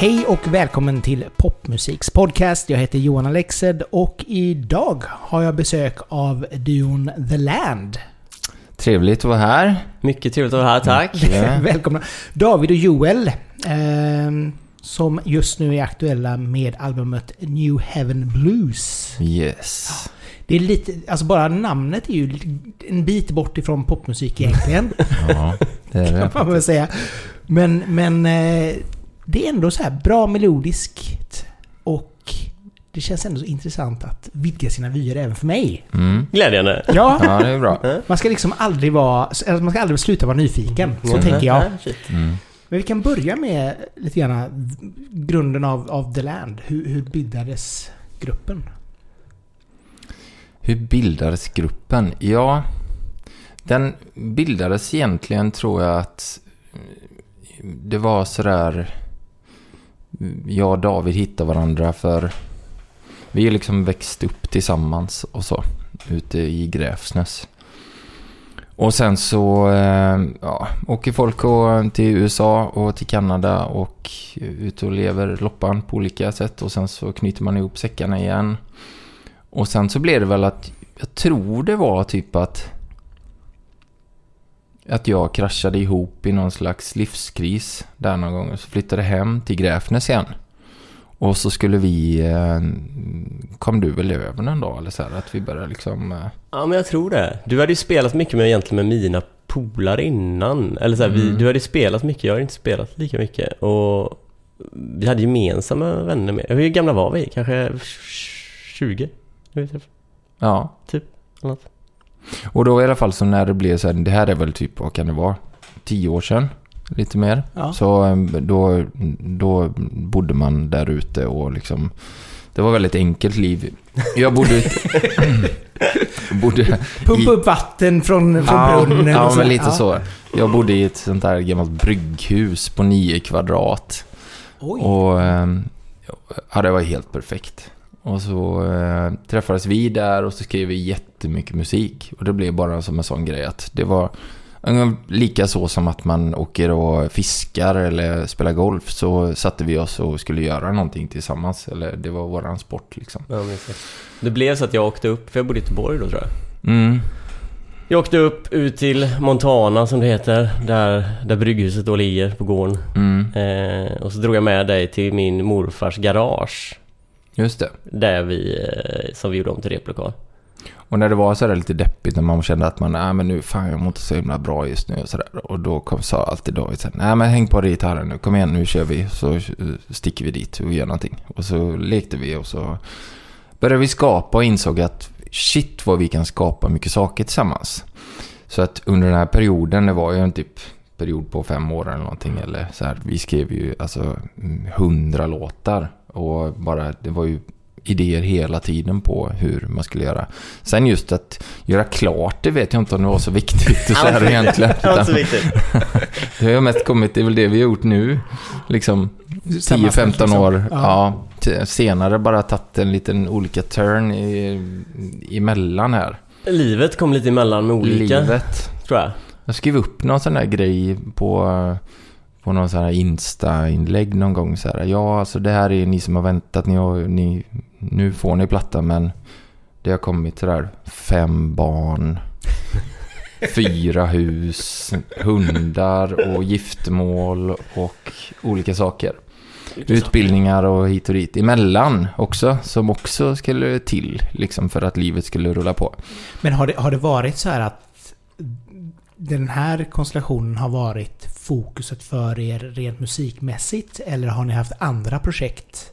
Hej och välkommen till Popmusiks podcast. Jag heter Johan Alexed och idag har jag besök av duon The Land. Trevligt att vara här. Mycket trevligt att vara här, tack. Ja. Välkomna. David och Joel, ehm, som just nu är aktuella med albumet New Heaven Blues. Yes. Det är lite, alltså bara namnet är ju en bit bort ifrån popmusik egentligen, Ja, det är det. kan man väl säga. Men, men eh, det är ändå så här bra melodiskt och det känns ändå så intressant att vidga sina vyer även för mig. Mm. Glädjande. Ja, Ja, det är bra. man ska liksom aldrig vara, eller man ska aldrig sluta vara nyfiken. Så Mm. tänker jag. Mm. Men vi kan börja med lite grann grunden av, av The Land. Hur, hur bildades gruppen? Hur bildades gruppen? Ja, den bildades egentligen tror jag att mm, det var sådär... Mm, jag och David hittade varandra för vi liksom växt upp tillsammans och så ute i Gräfsnäs. Och sen så eh, ja, åker folk och- till USA och till Kanada och ut och lever loppan på olika sätt och sen så knyter man ihop säckarna igen. Och sen så blev det väl att, jag tror det var typ att att jag kraschade ihop i någon slags livskris där någon gång. Så flyttade hem till Gräfnäs igen. Och så skulle vi, eh, kom du väl över någon dag eller så här, att vi började liksom... Eh, Ja, men jag tror det. Du hade ju spelat mycket med egentligen med mina polare innan. Eller så här, vi, Mm. du hade ju spelat mycket, jag har inte spelat lika mycket. Och vi hade gemensamma vänner med. Hur gamla var vi? Kanske 20? Inte. ja. eller något. Och då i alla fall så när det blev så här, det här är väl typ, vad kan det vara? Tio år sedan? Lite mer. Ja. Så eh, då, då bodde man där ute och liksom... Det var väldigt enkelt liv. Jag bodde... bodde Pumpa upp vatten från, från ja, brunnen ja, men lite Ja. så. Jag bodde i ett sånt där gammalt brygghus på nio kvadrat. Oj. Och ehm, ja, det var helt perfekt. Och så eh, träffades vi där och så skrev vi jättemycket musik. Och det blev bara som en sån grej att det var lika så som att man åker och fiskar eller spelar golf. Så satte vi oss och skulle göra någonting tillsammans. Eller det var våran sport liksom. Ja. Det blev så att jag åkte upp, för jag bodde i Göteborg då tror jag. Mm. Jag åkte upp ut till Montana som det heter, där, där brygghuset då ligger på gården. Mm. Eh, och så drog jag med dig till min morfars garage. Just det. Där vi, eh, som vi gjorde om till replokal. Och när det var så där lite deppigt när man kände att man, nej men nu fan jag mår inte så himla bra just nu och sådär. Och då kom, sa alltid David här, nej men häng på dig gitarren nu, kom igen nu kör vi. Så eh, sticker vi dit och gör någonting. Och så lekte vi och så började vi skapa och insåg att shit vad vi kan skapa mycket saker tillsammans. Så att under den här perioden, det var ju en typ period på fem år eller någonting. Eller så här, vi skrev ju alltså mm, hundra låtar. Och bara, det var ju idéer hela tiden på hur man skulle göra. Sen just att göra klart det vet jag inte om det var så viktigt så här egentligen. Det var så viktigt. det har ju mest kommit, det är väl det vi har gjort nu. Liksom Sammanfört, 10-15 liksom. år. Ja. Ja. senare bara tagit en liten olika turn i, emellan här. Livet kom lite emellan med olika, Livet. tror jag. Jag skrev upp någon sån där grej på, på någon sån här Insta-inlägg någon gång så här. Ja, alltså det här är ni som har väntat. Ni har, ni, nu får ni platta men det har kommit sådär fem barn, fyra hus, hundar och giftermål och olika saker. Utbildningar och hit och dit emellan också, som också skulle till liksom för att livet skulle rulla på. Men har det, har det varit så här att den här konstellationen har varit fokuset för er rent musikmässigt? Eller har ni haft andra projekt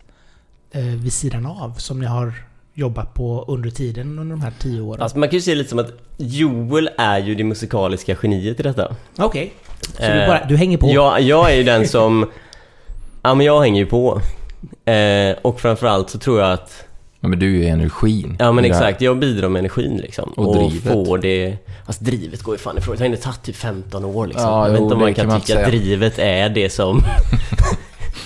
eh, vid sidan av som ni har jobbat på under tiden under de här tio åren? Alltså man kan ju se lite som att Joel är ju det musikaliska geniet i detta. Okej. Så du, Eh, bara, du hänger på? Jag, jag är ju den som... Ja men jag hänger ju på. Eh, och framförallt så tror jag att... Ja, men du är ju energin. Ja men exakt, jag bidrar med energin liksom. Och drivet. får det... Alltså drivet går ju fan ifrån. Det har ändå tagit typ 15 år liksom. Ja, jag vet jo, inte om man kan kan man tycka att drivet är det som...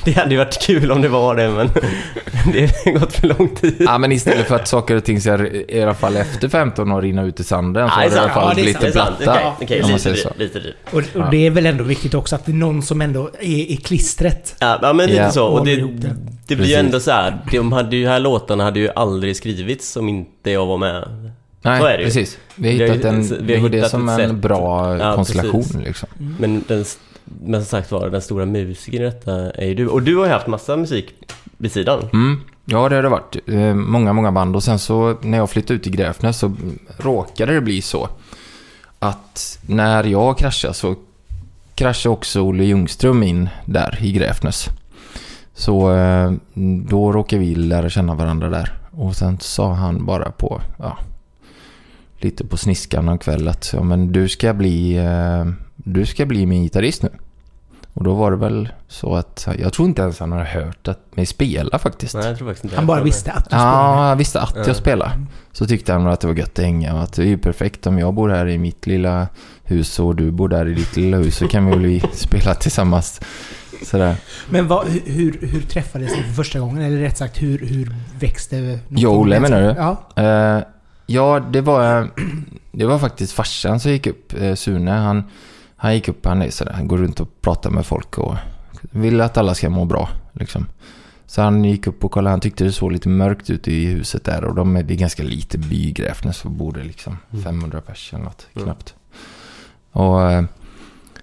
Det hade ju varit kul om det var det, men det har gått för lång tid. Ja, men istället för att saker och ting ska i alla fall efter 15 år rinna ut i sanden så har det i alla fall Ja, lite platta. Om man lite lite dyrt. Och, och Ja. det är väl ändå viktigt också att det är någon som ändå är i klistret. Ja, ja, men lite Ja. så. Och det, det. blir ju ändå så här. De hade ju, här låtarna hade ju aldrig skrivits om inte jag var med. Nej, Så är det ju. precis. Vi har hittat en, vi har det var det hittat som en sätt. bra Ja, konstellation precis. liksom. Men, den, men som sagt var, den stora musikern i detta är ju du. Och du har ju haft massa musik vid sidan. Mm. Ja, det har det varit. Eh, många, många band. Och sen så när jag flyttade ut till Gräfnäs så råkade det bli så att när jag kraschade så kraschade också Olle Ljungström in där i Gräfnäs. Så eh, då råkade vi lära känna varandra där. Och sen sa han bara på, ja, lite på sniskan någon kväll att ja, men du ska bli, eh, du ska bli min gitarrist nu. Och då var det väl så att, jag tror inte ens han har hört att mig spela faktiskt. Nej, jag tror faktiskt inte Han jag bara visste att du Ja, jag visste att Ja. jag spelade. Så tyckte han att det var gött att hänga och att det är ju perfekt om jag bor här i mitt lilla hus och du bor där i ditt lilla hus så kan vi väl vi spela tillsammans. Sådär. Men vad, hur, hur, träffades ni för första gången? Eller rätt sagt, hur, hur växte... av menar du? Ja. Eh, ja, det var, det var faktiskt farsan som gick upp. Eh, Sune, han, han gick upp, han är sådär, han går runt och pratar med folk och vill att alla ska må bra. Liksom. Så han gick upp och kollade, han tyckte det såg lite mörkt ut i huset där och de det är ganska lite by i Gräfnäs, så bor det liksom Mm. 500 pers eller något, Mm. knappt. Och, eh,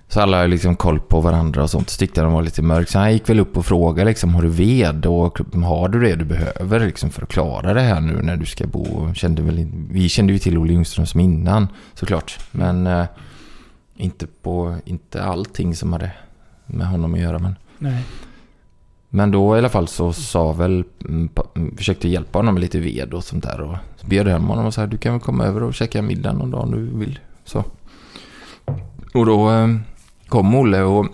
så alla har liksom koll på varandra och sånt. Så tyckte de var lite mörkt. Så han gick väl upp och frågade liksom, har du ved och har du det du behöver liksom, för att klara det här nu när du ska bo? Kände väl, vi kände ju till Olle Ljungström som innan såklart. Men eh, inte på, inte allting som hade med honom att göra. Men, Nej. men då i alla fall så sa väl, mm, mm, försökte hjälpa honom med lite ved och sånt där. Och så bjöd hem honom och sa du kan väl komma över och käka middag någon dag om du vill. Så. Och då eh, kom Olle och,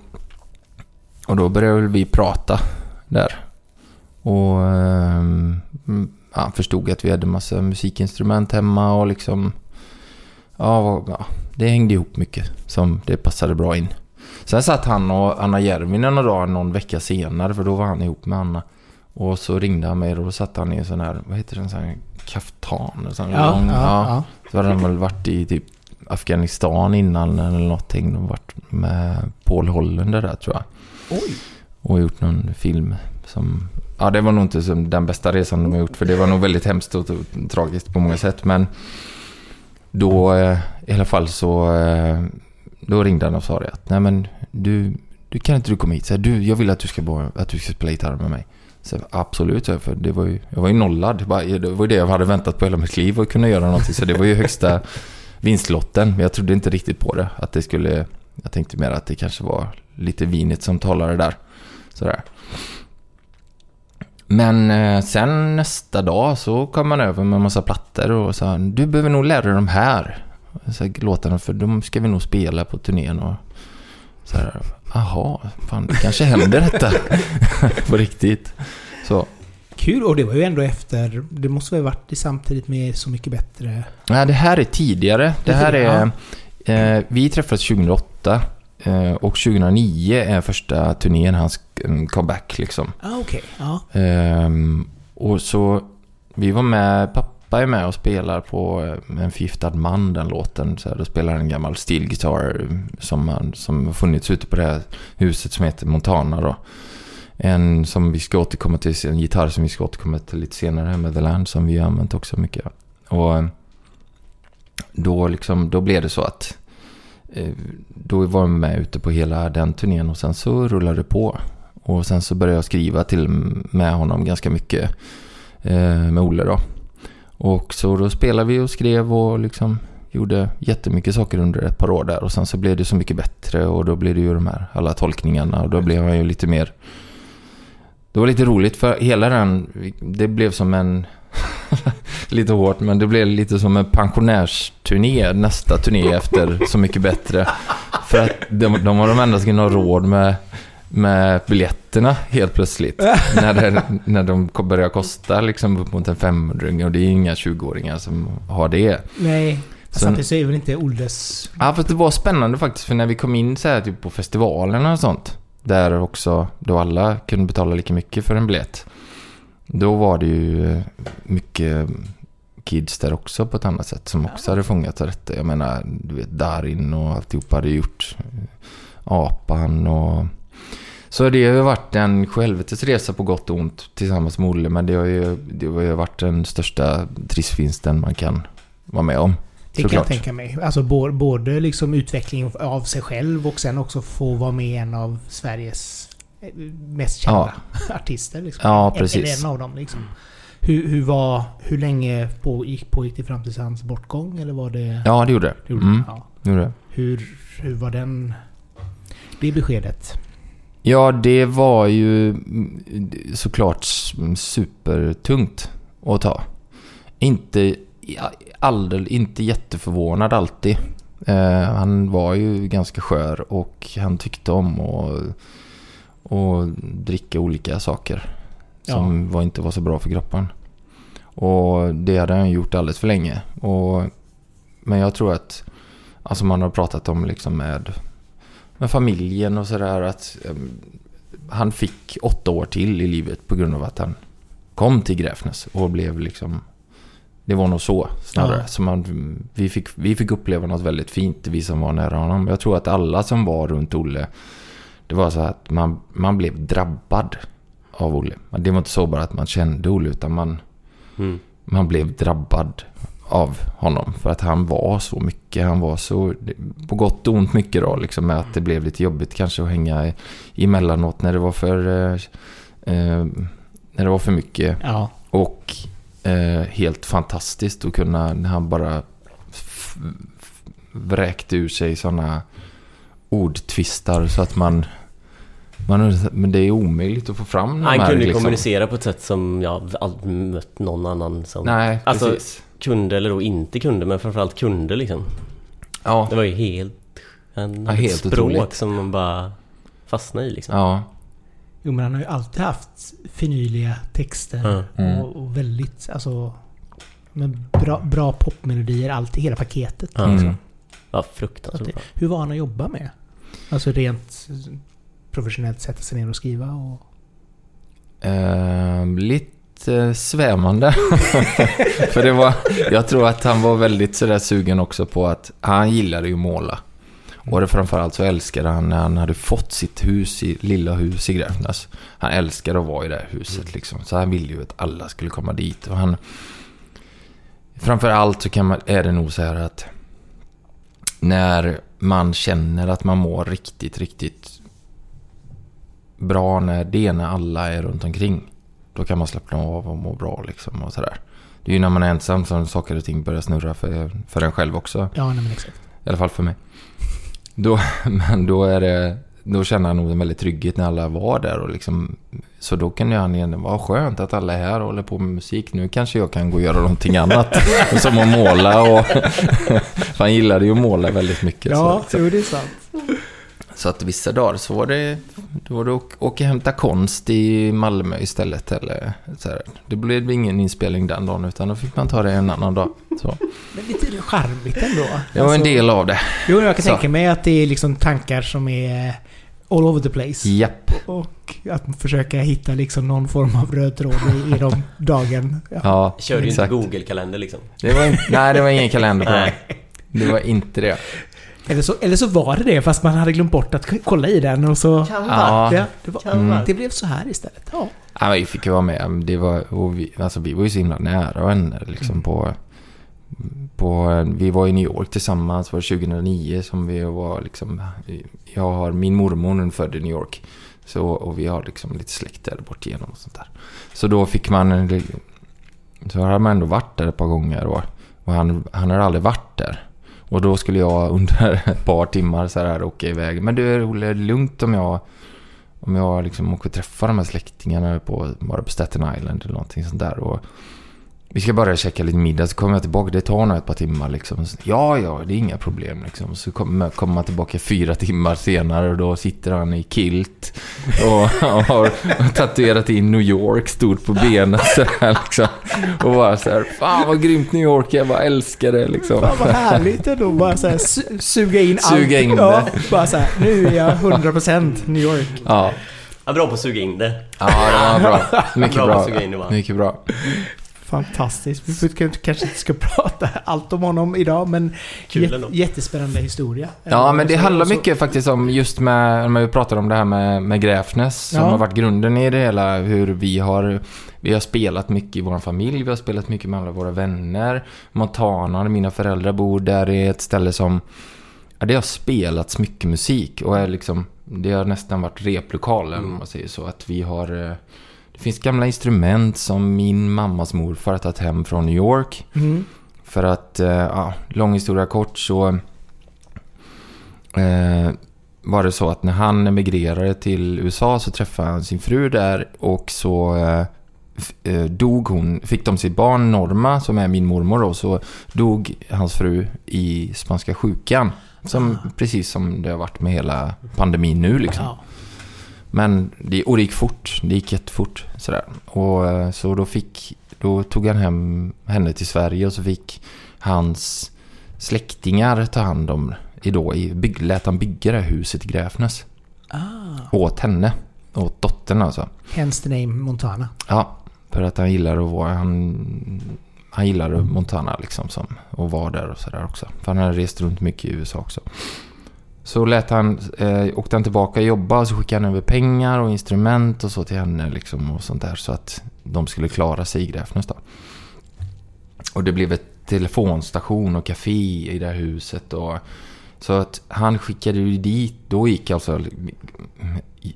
och då började vi prata där. Och eh, mm, han förstod att vi hade massa musikinstrument hemma och liksom ja, det hängde ihop mycket som det passade bra in. Sen satt han och Anna Järvinen någon dag någon vecka senare för då var han ihop med Anna. Och så ringde han mig och då satt han i en sån här, vad heter det, en sån här kaftan? Sån Ja, lång, ja, ja. så hade han väl varit i typ Afghanistan innan eller någonting. De varit med Paul Hollander där tror jag. Oj. Och gjort någon film som... Ja, det var nog inte som den bästa resan de har gjort. För det var nog väldigt hemskt och, tragiskt på många sätt. Men då eh, i alla fall så... Eh, då ringde han och sa det att nej men du, du kan inte du komma hit? Så här, du, jag vill att du ska, bo, att du ska spela gitarr med mig. Så jag, absolut, så här, för det var ju, jag var ju nollad. Det var det var ju det jag hade väntat på hela mitt liv att kunna göra någonting. Så det var ju högsta vinstlotten. Men jag trodde inte riktigt på det. Att det skulle... Jag tänkte mer att det kanske var lite vinet som talade där. Sådär. Men eh, sen nästa dag så kom man över med en massa plattor och sa du behöver nog lära dig de här så här, låtarna för de ska vi nog spela på turnén och så här, aha, fan det kanske händer detta på riktigt. Så, Kul, och det var ju ändå efter... Det måste väl varit samtidigt med Så Mycket Bättre? nej det här är tidigare. Det här är, eh, vi träffades 2008 eh, och 2009 är första turnén, hans eh, comeback liksom. Ah, okej. Ja. Ehm, och så, vi var med, pappa är med och spelar på eh, En förgiftad man, den låten. Så här, då spelar en gammal steel guitar eh, som, han, som har funnits ute på det här huset som heter Montana då. En som vi ska återkomma till, en gitarr som vi ska återkomma till lite senare med The Land som vi har använt också mycket. Och eh, då, liksom, då blev det så att eh, då var jag med ute på hela den turnén och sen så rullade det på. Och sen så började jag skriva till med honom ganska mycket eh, med Olle då. Och så då spelade vi och skrev och liksom gjorde jättemycket saker under ett par år där. Och sen så blev det så mycket bättre och då blev det ju de här alla tolkningarna och då blev han ju lite mer... Det var lite roligt för hela den, det blev som en... lite hårt men det blev lite som en pensionärsturné nästa turné efter Så Mycket Bättre. För att de, de var de enda som kunde ha råd med med biljetterna helt plötsligt. när, det, när de börjar kosta liksom upp mot en 500 och det är inga 20-åringar som har det. Nej. Så- Samtidigt så är väl inte Olles... Ja, fast det var spännande faktiskt för när vi kom in så här typ på festivalerna och sånt. Där också, då alla kunde betala lika mycket för en biljett. Då var det ju eh, mycket kids där också på ett annat sätt som också hade fångat detta. Jag menar, du vet Darin och alltihopa hade gjort. eh, Apan och... Så det har ju varit en helvetes resa på gott och ont tillsammans med Olle. Men det har ju, det har ju varit den största trissvinsten man kan vara med om. Det kan Såklart. jag tänka mig. Alltså både liksom utveckling av sig själv och sen också få vara med en av Sveriges eh, mest kända artister. Liksom. Ja, precis. Eller en av dem liksom. Hur, hur, var, hur länge pågick, pågick det fram till hans bortgång? Eller var det... Ja, det gjorde det. det gjorde- Mm, ja. gjorde det. Hur, hur var den... Det beskedet? Ja, det var ju mm, såklart supertungt att ta. Inte, alldeles, inte jätteförvånad alltid. Eh, han var ju ganska skör och han tyckte om att och dricka olika saker. Som var, inte var så bra för kroppen. Och det hade han gjort alldeles för länge. Och, men jag tror att, alltså man har pratat om liksom med med familjen och sådär att em, han fick åtta år till i livet på grund av att han kom till Gräfnäs och blev liksom det var nog så snarare. Ja. Så man, vi, fick, vi fick uppleva något väldigt fint, vi som var nära honom. Jag tror att alla som var runt Olle, det var så att man, man blev drabbad av Olle. Det var inte så bara att man kände Olle, utan man, Mm. man blev drabbad av honom. För att han var så mycket. Han var så, på gott och ont mycket då. Liksom med att det blev lite jobbigt kanske att hänga i- emellanåt när det var för, eh, eh, när det var för mycket. Ja. Och eh, helt fantastiskt att kunna, när han bara vräkte ur sig sådana ordtvistar så att man, man... Men det är omöjligt att få fram de Han här, kunde liksom. kommunicera på ett sätt som jag aldrig mött någon annan som Nej, Alltså- precis. kunde eller då inte kunde, men framförallt kunde liksom. Ja, Det var ju helt... En, Ja, ett helt språk otroligt. som man bara fastnade i liksom. ja. Jo men han har ju alltid haft finurliga texter. Mm. Och, och väldigt, alltså... Men bra, bra popmelodier, allt, hela paketet. Ja, Mm. alltså. ja fruktansvärt det, bra. hur var han att jobba med? Alltså rent professionellt sätta sig ner och skriva och... Eh, lite svävande. För det var, jag tror att han var väldigt sådär sugen också på att han gillade ju att måla. Och det framförallt så älskade han när han hade fått sitt hus i, lilla hus i Gräfnäs. Han älskade att vara i det här huset liksom. Så han ville ju att alla skulle komma dit. Och han... Framförallt så kan man, är det nog så här att när man känner att man mår riktigt, riktigt bra när det är när alla är runt omkring. Då kan man slappna av och må bra liksom och sådär. Det är ju när man är ensam som saker och ting börjar snurra för, för en själv också. Ja, nej men exakt. I alla fall för mig. Då, men då är det... Då känner han nog en väldigt trygghet när alla var där och liksom... Så då kan ju han igen, vad skönt att alla är här och håller på med musik. Nu kanske jag kan gå och göra någonting annat. som att måla och... han gillade ju att måla väldigt mycket. så, jo det är sant. Så att vissa dagar så var det... Då var det att åka och hämta konst i Malmö istället. Eller så här. Det blev ingen inspelning den dagen utan då fick man ta det en annan dag. Så. Men lite charmigt ändå. Det var en Alltså- del av det. Jo, jag kan Så. tänka mig att det är liksom tankar som är all over the place. Japp. Och att försöka hitta liksom någon form av röd tråd i, i de dagen. Ja. Ja, Körde ju inte. Google-kalender liksom. Det var nej, det var ingen kalender på Nej. den. Det var inte det. Eller, så, eller så var det det, fast man hade glömt bort att kolla i den och så... Kan Ja. Ja, det, var, Kan Mm. vara. det blev så här istället. Ja. Ja, vi fick ju vara med. Det var, vi, alltså, vi var ju så himla nära vänner liksom på... på vi var i New York tillsammans, var det 2009 som vi var liksom... Jag har min mormor, är född i New York. Så, och vi har liksom lite släkt där bort igenom och sånt där. Så då fick man... Så har man ändå varit där ett par gånger och, och han, han har aldrig varit där. Och då skulle jag under ett par timmar så här åka iväg. Men du, Olle, är det lugnt om jag... Om jag liksom åker och träffar de här släktingarna på, bara på Staten Island eller någonting sånt där. Och, vi ska bara käka lite middag, så kommer jag tillbaka. Det tar nog ett par timmar liksom. Så, ja, ja, det är inga problem liksom. Så kommer, kommer man tillbaka fyra timmar senare och då sitter han i kilt. Och, och har tatuerat in New York stort på benet så här, liksom. Och bara så här, fan vad grymt New York, jag bara älskar det liksom. Fan vad härligt ändå. Bara så här, su- suga in allt. Suga in ja. Bara så här, nu är jag 100% New York. Ja, Ja, bra på att suga in det. ja det var bra. Mycket Bra bra. Mycket bra. Fantastiskt. Vi får- kanske- kanske inte ska prata allt om honom idag, men Kul jättespännande historia. Ja, men det handlar mycket faktiskt om just med, när vi pratar om det här med, med Gräfnäs som Ja. har varit grunden i det hela, hur vi har, vi har spelat mycket i vår familj, vi har spelat mycket med alla våra vänner. Montana, mina föräldrar bor, där är ett ställe som, ja, det har spelats mycket musik och är liksom, det har nästan varit replokalen Mm. om man säger så, att vi har eh, det finns gamla instrument som min mammas morfar har tagit hem från New York. Mm. För att, eh, ja, lång historia kort så eh, var det så att när han emigrerade till USA så träffade han sin fru där och så eh, eh, dog hon, fick de sitt barn Norma som är min mormor då, så dog hans fru i spanska sjukan. Som, Ah. Precis som det har varit med hela pandemin nu liksom. Ja. Men det, och det gick fort. Det gick jättefort. Sådär. Och, eh, så då, fick, då tog han hem henne till Sverige och så fick hans släktingar ta hand om då, i, bygg, lät han bygga det här huset i Gräfnäs. Ah. Åt henne. Åt dottern alltså. Hence the name Montana. Ja, för att han gillar att vara... Han, han gillar Montana liksom som, och var där och sådär också. För han hade rest runt mycket i USA också. Så lät han, eh, åkte han tillbaka och jobba och så skickade han över pengar och instrument och så till henne liksom och sånt där. Så att de skulle klara sig i Gräfnäs då. Och det blev ett telefonstation och café i det här huset och så att han skickade ju dit, då gick alltså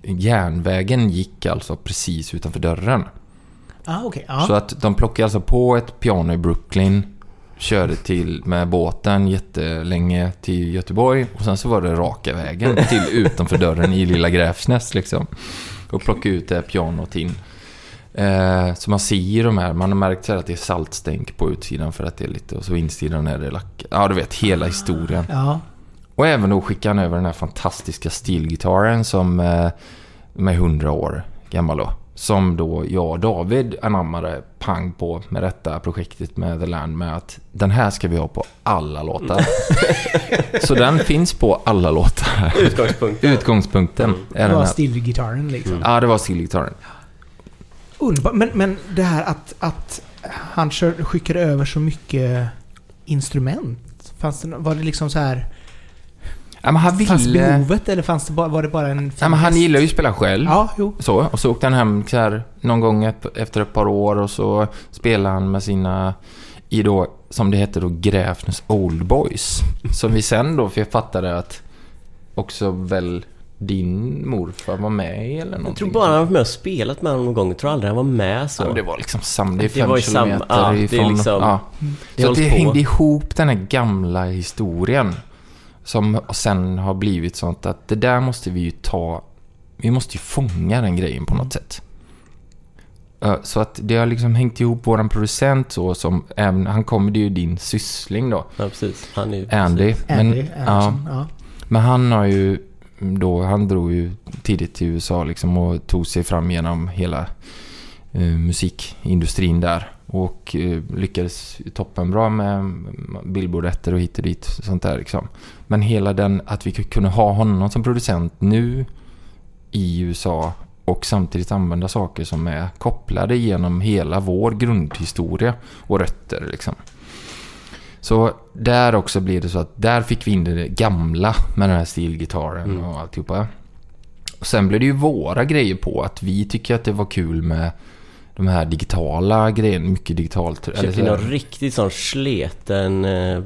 järnvägen gick alltså precis utanför dörren. Ah, okej. Så Ja. att de plockade alltså på ett piano i Brooklyn, körde till med båten jättelänge till Göteborg och sen så var det raka vägen till utanför dörren i lilla Gräfsnäs liksom. Och plocka ut det här pianot in. Eh, så man ser ju de här, man har märkt så här att det är saltstänk på utsidan för att det är lite, och så insidan är det lack. Ja, du vet hela historien. Ja. Och även då skickade han över den här fantastiska stilgitarren som eh, med 100 år gammal då. Som då jag och David anammade pang på med detta projektet med The Land med att den här ska vi ha på alla låtar. Så den finns på alla låtar. Utgångspunkt. Utgångspunkten Mm. är Det var stillgitarren liksom. Mm. Ja, det var stilgitarren. Underbart. Men, men det här att, att han skickade över så mycket instrument. Fanns det, var det liksom så här... Ja, men han Fanns ville... behovet eller fanns det bara, var det bara en... Ja, men han gillar ju att spela själv. Ja, jo. Så, och så åkte han hem så här någon gång ett- efter ett par år och så spelade han med sina, i då, som det hette då, Gräfnäs Old Boys. Som vi sen då fattade att också väl din morfar var med i eller någonting. Jag tror bara han var med och spelat med honom någon gång. Jag tror aldrig han var med så. Ja, det var liksom samma, det är Det fem samma- kilometer ja, det är ifrån. liksom- ja. det Så hålls det på. hängde ihop den här gamla historien. Som sen har blivit sånt att det där måste vi ju ta... Vi måste ju fånga den grejen på något sätt. Eh, Så att det har liksom hängt ihop våran producent så som även, han kommer det är ju din syssling då, Ja, precis. Han är ju... Andy. Andy Men, ja, Anderson. Ja. men han har ju då, han drog ju tidigt till USA liksom och tog sig fram genom hela eh, musikindustrin där. Och eh, lyckades toppenbra med Billboard-ettor och hit och dit. Sånt där liksom. Men hela den, att vi kunde ha honom som producent nu i USA och samtidigt använda saker som är kopplade genom hela vår grundhistoria och rötter liksom. Så där också blir det så att där fick vi in det gamla med den här stilgitarren Mm. och alltihopa. Och sen blev det ju våra grejer på att vi tycker att det var kul med de här digitala grejerna, mycket digitalt. eller Köpte här. någon riktigt sån sleten... Eh,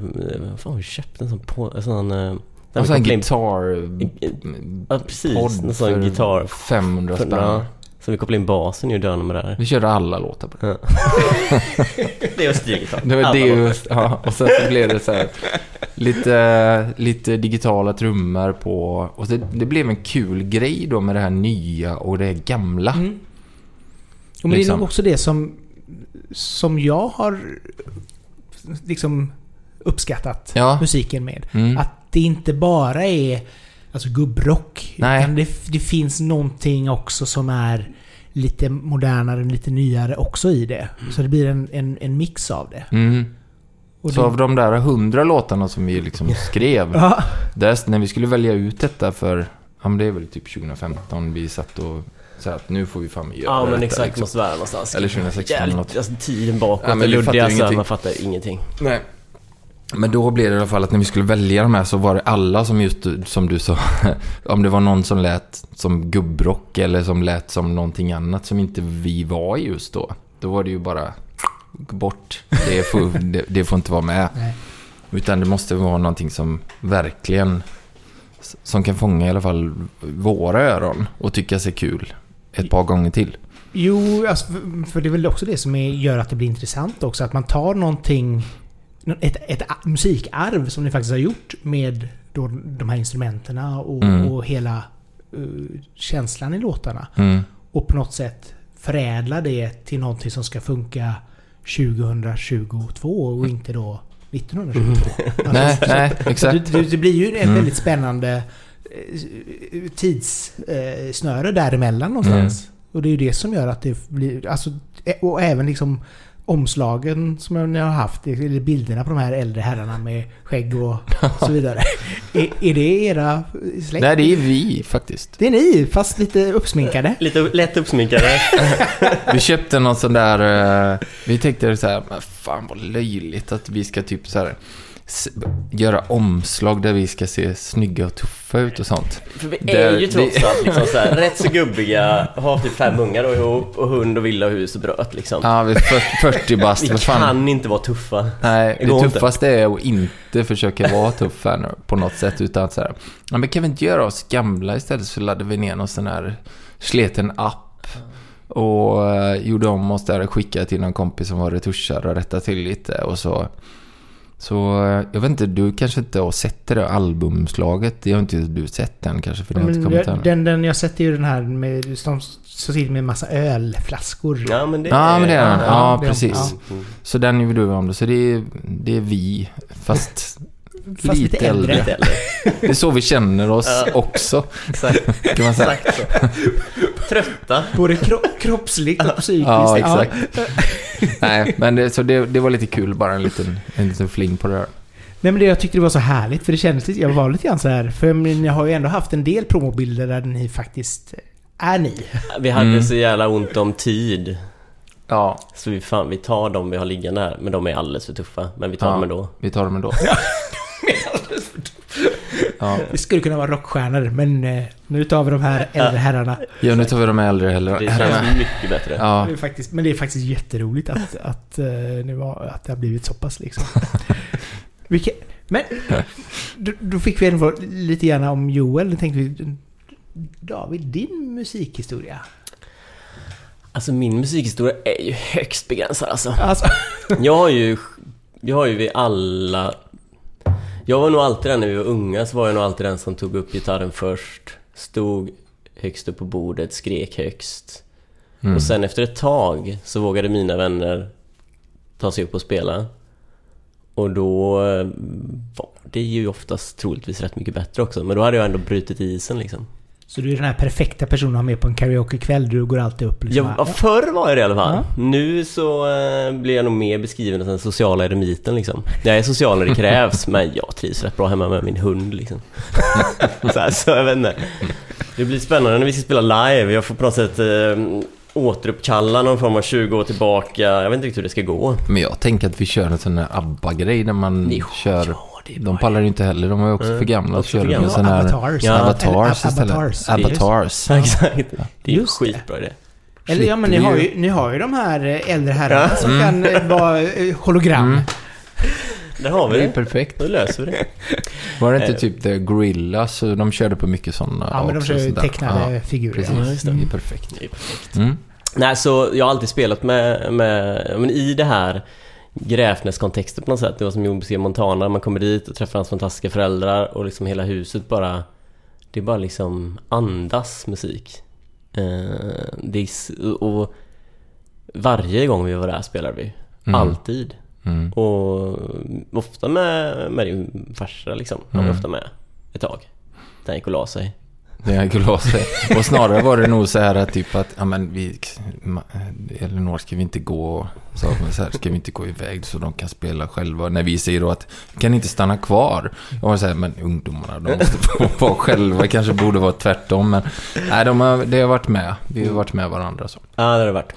vad fan vi köpt? En sån på... En sån... Eh, En sån här gitarr... Ja, precis. En sån gitarr. 500 För, spänn. ja, så vi kopplade in basen ju döden med där. Vi körde alla låtar på det. Ja. det var stilgitarr. Det var det just, ja, och sen så blev det så här lite, lite digitala trummor på och det, det blev en kul grej då med det här nya och det gamla. Mm. Men det är Liksom. nog också det som som jag har liksom uppskattat Ja. musiken med. Mm. Att det inte bara är alltså gubbrock. Nej. Utan det, det finns någonting också som är lite modernare, lite nyare också i det. Så det blir en, en, en mix av det. Mm. Och Så det av de där hundra låtarna som vi liksom skrev, ja, där, när vi skulle välja ut detta för, ja men det är väl typ 2015 vi satt och sa att nu får vi fan göra Ja men detta, exakt, liksom. måste vara någonstans. Eller 2016 eller något. Alltså tiden bakåt Ja, men är vi fattar luddig ju alltså, ingenting. man fattar ingenting. Nej. Men då blev det i alla fall att när vi skulle välja de här så var det alla som just som du sa. om det var någon som lät som gubbrock eller som lät som någonting annat som inte vi var just då. Då var det ju bara bort. Det får, det, det får inte vara med. nej. Utan det måste vara någonting som verkligen som kan fånga i alla fall våra öron och tycka sig kul ett par gånger till. Jo, alltså, för- det är väl också det som är, gör att det blir intressant också. Att man tar någonting... Ett, ett musikarv som ni faktiskt har gjort med då de här instrumenterna och, Mm. och hela uh, känslan i låtarna. Mm. Och på något sätt förädla det till någonting som ska funka 2022 och inte då 1922. Alltså, Nej, så- nej, exakt. Det, det blir ju ett Mm. väldigt spännande tidssnöre däremellan någonstans. Mm. Och det är ju det som gör att det blir... Alltså, eh, och även liksom omslagen som ni har haft, eller bilderna på de här äldre herrarna med skägg och så vidare. är, är det era släkt? Nej, det är vi faktiskt. Det är ni, fast lite uppsminkade. Lite lätt uppsminkade. Vi köpte någon sån där... eh, vi tänkte så här, men fan vad löjligt att vi ska typ så här göra omslag där vi ska se snygga och tuffa ut och sånt. För vi Där- är ju trots allt liksom så här, rätt så gubbiga, har typ fem ungar då ihop och hund och villa och hus och bröt liksom. Ja, vi är fyr- 40 bast. Vi fan. kan inte vara tuffa. Nej, Det det går inte. tuffaste är att inte försöka vara tuff här nu på något sätt. Utan att så här, ja, men kan vi inte göra oss gamla istället så laddade vi ner någon sån här sleten app. Och eh, gjorde om oss där och skickade till någon kompis som var retuschare och rättade till lite. Och så, så eh, jag vet inte, du kanske inte har sett det där albumslaget. Det har inte du sett än kanske för det har inte Men kommit den, den jag sett är ju den här med, som så sitter med en massa ölflaskor. Ja men det Ja, men det är den. ja, Ja, är- precis. ja. Mm. Så den gjorde du om det. Så det är, det är vi, fast Fast lite äldre. Lite äldre. Det är så vi känner oss också, Exakt. kan man säga. Exakt så. Trötta. Både kro kroppsligt och psykiskt. Ja, exakt. Nej, men det, så det, det var lite kul bara en liten, en liten fling på det där. Nej men det jag tyckte det var så härligt för det kändes lite, jag var lite grann så här för men jag har ju ändå haft en del promobilder där ni faktiskt är ni. Vi hade Mm. så jävla ont om tid. Ja, Så vi, fan, vi tar dem vi har liggande här, men de är alldeles för tuffa. Men vi tar Ja. dem ändå. vi tar dem ändå. Ja, Det skulle kunna vara rockstjärnor men eh, nu tar vi de här äldre herrarna. ja nu tar vi de äldre heller. Det känns mycket bättre. Ja, Det är faktiskt, men det är faktiskt jätteroligt att, att, eh, att det har blivit så pass liksom. Vilka, men då, då fick vi ändå lite grann om Joel. Då tänkte vi David, din musikhistoria. Alltså min musikhistoria är ju högst begränsad alltså. Alltså, Jag har ju, jag har ju vid alla... Jag var nog alltid den när vi var unga, så var jag nog alltid den som tog upp gitarren först. Stod högst upp på bordet, skrek högst. mm. Och sen efter ett tag så vågade mina vänner ta sig upp och spela. Och då eh, var det ju oftast troligtvis rätt mycket bättre också. Men då hade jag ändå brutit isen liksom. Så du är den här perfekta personen att ha med på en karaokekväll. Du går alltid upp liksom. Ja, förr var jag det i alla fall. Ja. Nu så eh, blir jag nog mer beskriven som den sociala eremiten liksom. Jag är social när det krävs, men jag trivs rätt bra hemma med min hund liksom. så, här, så jag vet inte. Det blir spännande när vi ska spela live. Jag får på något sätt eh, återuppkalla någon form av 20 år tillbaka. Jag vet inte riktigt hur det ska gå. Men jag tänker att vi kör en sån här ABBA-grej där man Ni- kör... Ja, De pallar ju inte heller, de är ju också Mm. för gamla att köra med här... Avatars. Ja. Avatars istället. Avatars. Avatars. Ja, exakt. Det är ju det. skitbra idé. Eller ja, men ni har ju, ni har ju de här eh, äldre herrarna Ja. som Mm. kan eh, vara eh, hologram. Mm. Där har vi Det är det. perfekt. Då löser vi det. Var det inte typ The Gorillas? så De körde på mycket sådana Ja, men de också, kör ju sådär. tecknade Ja, figurer. precis. Ja, det. Det är perfekt. Det är perfekt. Mm. Nej, så jag har alltid spelat med, med men i det här Gräfnäs-kontexten på något sätt. Det var som beskrev Montana, man kommer dit och träffar hans fantastiska föräldrar och liksom hela huset bara... Det är bara liksom andas musik. Eh, det och Varje gång vi var där spelade vi. Mm. Alltid. Mm. Och ofta med, med din farsa liksom. Han var Mm. ofta med ett tag. Den gick och la sig. Det jag kul att. Och snarare var det nog så här att typ att, ja men vi, Elinor ska vi inte gå, så här, ska vi inte gå iväg så de kan spela själva? När vi säger då att, kan ni inte stanna kvar? Jag var så här, men ungdomarna, de måste få vara själva, kanske borde vara tvärtom. Men nej, de har, det har varit med. Vi har varit med varandra så. Ja, det har det varit.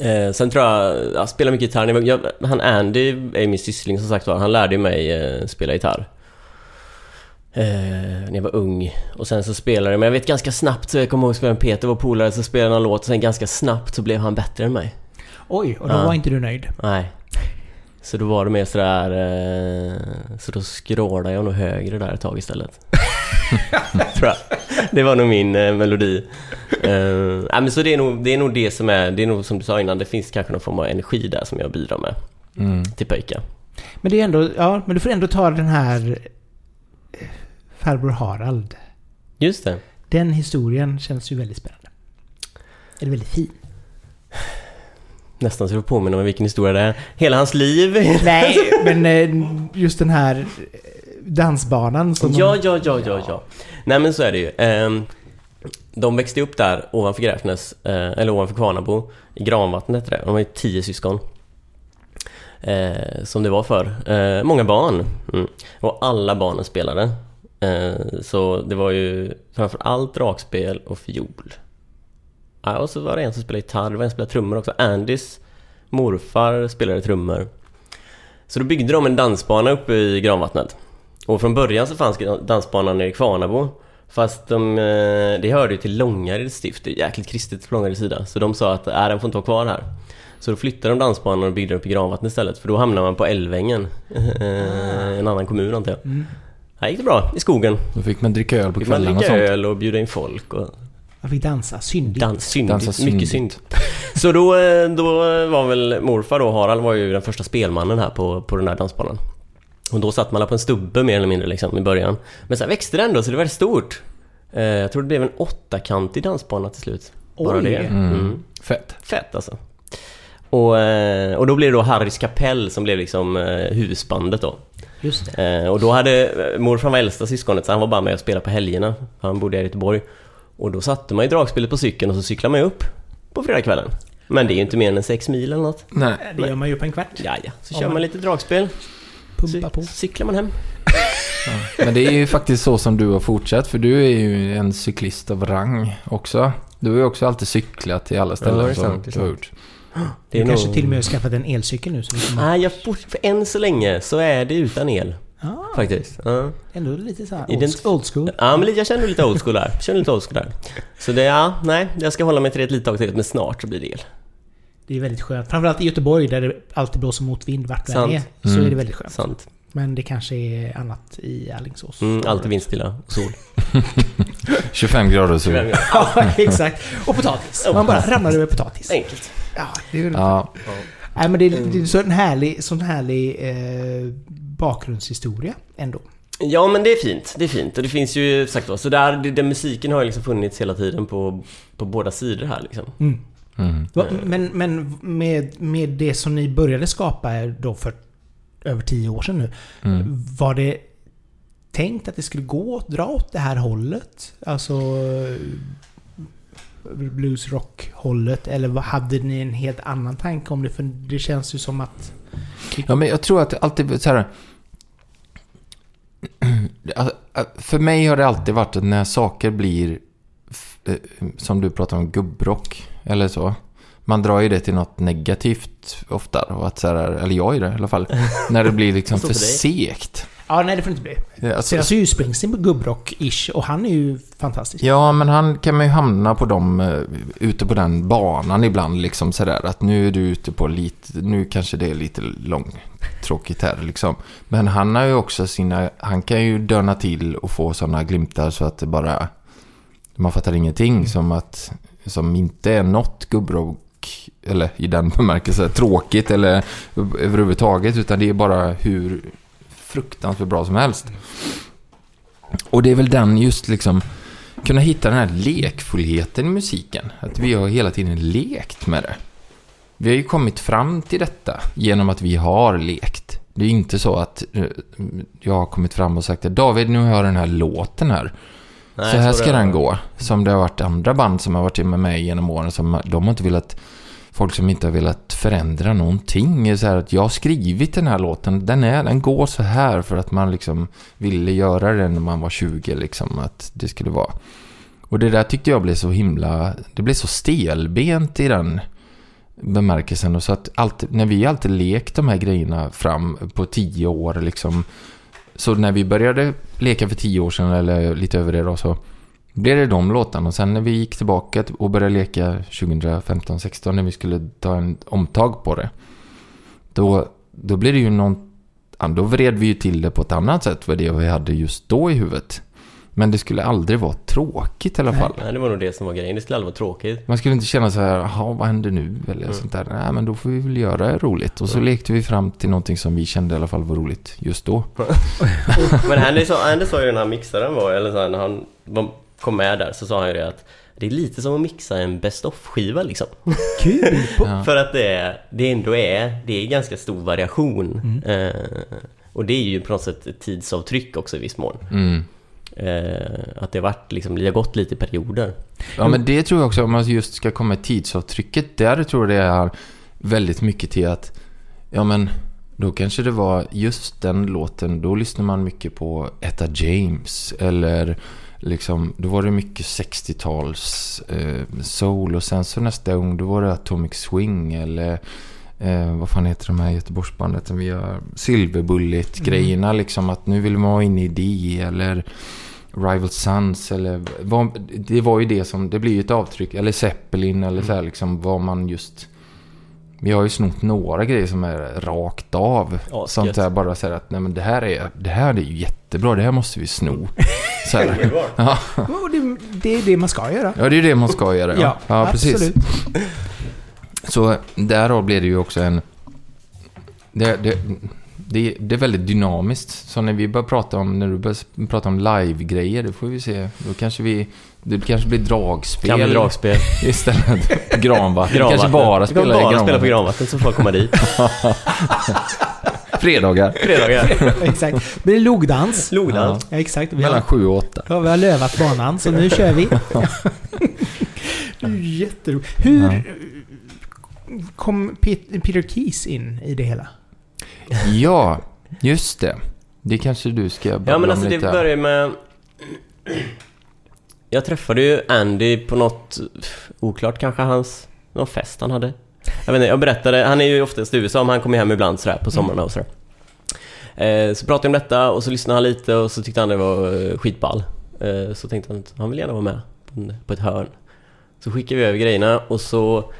Eh, sen tror jag, jag spelar mycket gitarr. jag- han Andy är min syssling som sagt var. Han lärde ju mig eh, spela gitarr. Eh, när jag var ung. Och sen så spelade jag, men jag vet ganska snabbt så jag kommer ihåg att Peter, vår polare, så spelade han en låt och sen ganska snabbt så blev han bättre än mig. Oj, och då Ja. var inte du nöjd. Nej. Så då var det mer sådär... Eh, så då skrålade jag nog högre där ett tag istället. Tror jag. Det var nog min eh, melodi. Eh, nej, men så det är, nog, det är nog det som är... Det är nog som du sa innan, det finns kanske någon form av energi där som jag bidrar med Mm. till pojkar. Men det är ändå, ja, men du får ändå ta den här farbror Harald. Just det. Den historien känns ju väldigt spännande. Eller väldigt fin. Nästan så du påminner om vilken historia det är. Hela hans liv. Nej, men eh, just den här eh, dansbanan som... Ja, ja, ja, ja, ja. Nej men så är det ju. Ehm, De växte upp där ovanför Gräfnäs, eh, eller ovanför Kvarnabo, i Granvattnet det. De var ju tio syskon. Eh, som det var för eh, Många barn. Mm. Och alla barnen spelade. Eh, så det var ju framförallt dragspel och fiol. Ja, och så var det en som spelade gitarr, det var en som spelade trummor också. Andys morfar spelade trummor. Så då byggde de en dansbana uppe i Granvattnet. Och från början så fanns dansbanan i Kvarnabo. Fast de, eh, det hörde ju till Långareds stift, det är jäkligt kristet på Långareds sida. Så de sa att äh, den får inte vara kvar här. Så då flyttade de dansbanan och byggde den uppe i Granvattnet istället. För då hamnar man på Älvängen. Eh, en annan kommun antar jag. Mm. Här gick det bra, i skogen. Då fick man dricka öl på Fick man kvällarna och dricka sånt. öl och bjuda in folk och Jag fick dansa syndigt. dans, syndigt, Dansa mycket syndigt. synd. Så då, eh, då var väl morfar då, Harald var ju den första spelmannen här på, på den här dansbanan. Och då satt man på en stubbe mer eller mindre liksom i början. Men sen växte det ändå så det var väldigt stort. Eh, Jag tror det blev en åttakantig dansbana till slut. Bara Oj. det. Mm. Mm. Fett. Fett alltså. Och, eh, och då blev det då Harrys kapell som blev liksom husbandet då. Just det. Eh, och då hade eh, morfar var äldsta syskonet så han var bara med och spelade på helgerna. Han bodde här i Göteborg. Och då satte man ju dragspelet på cykeln och så cyklade man upp på fredagskvällen. Men det är ju inte mer än sex mil eller något. Nej. Det gör man ju på en kvart. Ja, ja. Så Ja, kör man lite dragspel. Pumpa på. Cy- cyklar man hem. Men det är ju faktiskt så som du har fortsatt, för du är ju en cyklist av rang också. Du har ju också alltid cyklat till alla Ja, ställen är som sant, du har sant. Det Du är kanske nog- till och med har skaffat en elcykel nu så vi kommer... Nej, jag fort, för än så länge så är det utan el. Ah, Faktiskt. Ja. ändå lite såhär Ident- old, old school. Ja, men jag känner lite old school där. Känner lite old school där. Så det, ja, nej. Jag ska hålla mig till det ett litet tag till, men snart så blir det el. Det är väldigt skönt. Framförallt i Göteborg där det alltid blåser motvind vart Sant. är. Så Mm. är det väldigt skönt. Sant. Men det kanske är annat i Alingsås. Mm, alltid vindstilla och sol. 25 grader så. ja, exakt. Och potatis. Man bara ramlar över potatis. Enkelt. Ja, det är väl... Ja, Nej, men det, är- det är så en härlig, sån härlig eh, bakgrundshistoria ändå. Ja, men det är fint. Det är fint. Och det finns ju, sagt då, så där, det, den musiken har ju liksom funnits hela tiden på, på båda sidor här liksom. Mm. mm. Men, men med, med det som ni började skapa då för över tio år sedan nu. Mm. Var det tänkt att det skulle gå att dra åt det här hållet? Alltså bluesrock-hållet? Eller hade ni en helt annan tanke om det? För det känns ju som att... Ja, men jag tror att det alltid så här. För mig har det alltid varit att när saker blir, eh, som du pratar om, gubbrock eller så. Man drar ju det till något negativt ofta. Och att så här, eller jag är det i alla fall. När det blir liksom för segt. Ja, nej det får inte bli. Alltså, Sen så är ju Springsteen på gubbrock-ish och han är ju fantastisk. Ja, men han kan man ju hamna på dem, eh, ute på den banan ibland liksom sådär att nu är du ute på lite, nu kanske det är lite långtråkigt här liksom. Men han har ju också sina, han kan ju döna till och få sådana glimtar så att det bara, man fattar ingenting som att, som inte är något gubbrock eller i den bemärkelsen tråkigt eller överhuvudtaget utan det är bara hur fruktansvärt bra som helst. Och det är väl den just liksom kunna hitta den här lekfullheten i musiken. Att vi har hela tiden lekt med det. vi har ju kommit fram till detta genom att vi har lekt. Det är inte så att eh, jag har kommit fram och sagt att David, nu har jag den här låten här. Nej, så här ska den gå. Som det har varit andra band som har varit med mig genom åren. Som, de har inte velat... Folk som inte har velat förändra någonting. Så här att jag har skrivit den här låten. Den, är, den går så här för att man liksom ville göra den när man var 20. Liksom, att det skulle vara. Och det där tyckte jag blev så himla... Det blev så stelbent i den bemärkelsen. Och så att alltid, när vi alltid lekt de här grejerna fram på tio år liksom. Så när vi började leka för tio år sedan eller lite över det då så blev det de låtarna. Och sen när vi gick tillbaka och började leka 2015-16 när vi skulle ta en omtag på det. Då, då blev det ju någon... Då vred vi ju till det på ett annat sätt för det vi hade just då i huvudet. Men det skulle aldrig vara tråkigt i alla fall. Nej, det var nog det som var grejen. Det skulle aldrig vara tråkigt. Man skulle inte känna så här, jaha, vad händer nu? Eller Mm. sånt där. Nej, men då får vi väl göra det roligt. Och så Mm. lekte vi fram till någonting som vi kände i alla fall var roligt just då. Men Andy sa, Andy sa ju när han mixade den var, eller så här, när han kom med där så sa han ju det att det är lite som att mixa en best of-skiva liksom. Kul! Ja. För att det, är, det ändå är, det är ganska stor variation. Eh, och det är ju på något sätt ett tidsavtryck också i viss mån. Mm. Eh, att det varit liksom, det har gått lite perioder. Ja, men det tror jag också, om man just ska komma i tidsavtrycket, där tror jag det är väldigt mycket till att, ja men, då kanske det var just den låten, då lyssnar man mycket på Etta James, eller liksom, då var det mycket 60-tals eh, soul, och sen så nästa gång, då var det Atomic Swing, eller eh, vad fan heter de här Göteborgsbandet som vi har, Silver Bullet-grejerna, liksom, att nu vill man vara inne i det, eller Rival Sons eller vad, det var ju det som, det blir ju ett avtryck, eller Zeppelin eller så här liksom vad man just vi har ju snott några grejer som är rakt av. Ja, sånt där bara säger att nej men det här är, det här är ju jättebra, det här måste vi sno. Så här. Ja, det, det är det man ska göra. ja, det är det man ska göra. Ja, ja, precis. absolut. Så därav blir det ju också en... Det, det, det, det är väldigt dynamiskt. Så när vi börjar prata om, när du börjar prata om live-grejer, då får vi se. Då kanske vi... Det kanske blir dragspel. Kan bli dragspel. Istället. Granvatten. Vi kanske Granvatten. bara spelar i bara spela på Granvatten. Granvatten så folk kommer dit. Fredagar. Fredagar. exakt. Blir det logdans? Logdans. Ja, exakt. Vi Mellan har, sju och åtta. ja, vi har lövat banan, så nu kör vi. Jätteroligt. Hur Ja. kom Pet- Peter Keys in i det hela? Ja, just det. Det kanske du ska babbla Ja men alltså det lite. börjar med... Jag träffade ju Andy på något, oklart kanske hans, någon fest han hade. Jag vet inte, jag berättade, han är ju oftast i USA men han kommer hem ibland sådär på somrarna och sådär. Eh, så pratade vi om detta och så lyssnade han lite och så tyckte han det var eh, skitball. Eh, så tänkte han att han vill gärna vara med på ett hörn. Så skickade vi över grejerna och så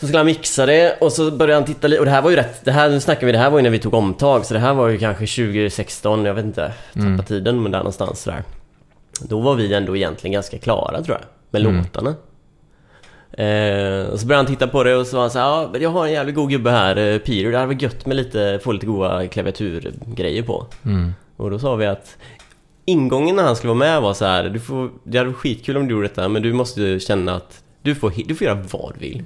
så skulle han mixa det och så började han titta lite och det här var ju rätt, det här, nu snackar vi, det här var ju när vi tog omtag så det här var ju kanske 2016, jag vet inte, tappa Mm. tiden men där någonstans sådär. Då var vi ändå egentligen ganska klara tror jag, med Mm. låtarna. Eh, och så började han titta på det och så var han så här, ja jag har en jävligt god gubbe här, eh, Peter, det hade varit gött med lite, få lite goda klaviaturgrejer på. Mm. Och då sa vi att ingången när han skulle vara med var så här, du får, det hade varit skitkul om du gjorde detta men du måste känna att du får, du får göra vad du vill.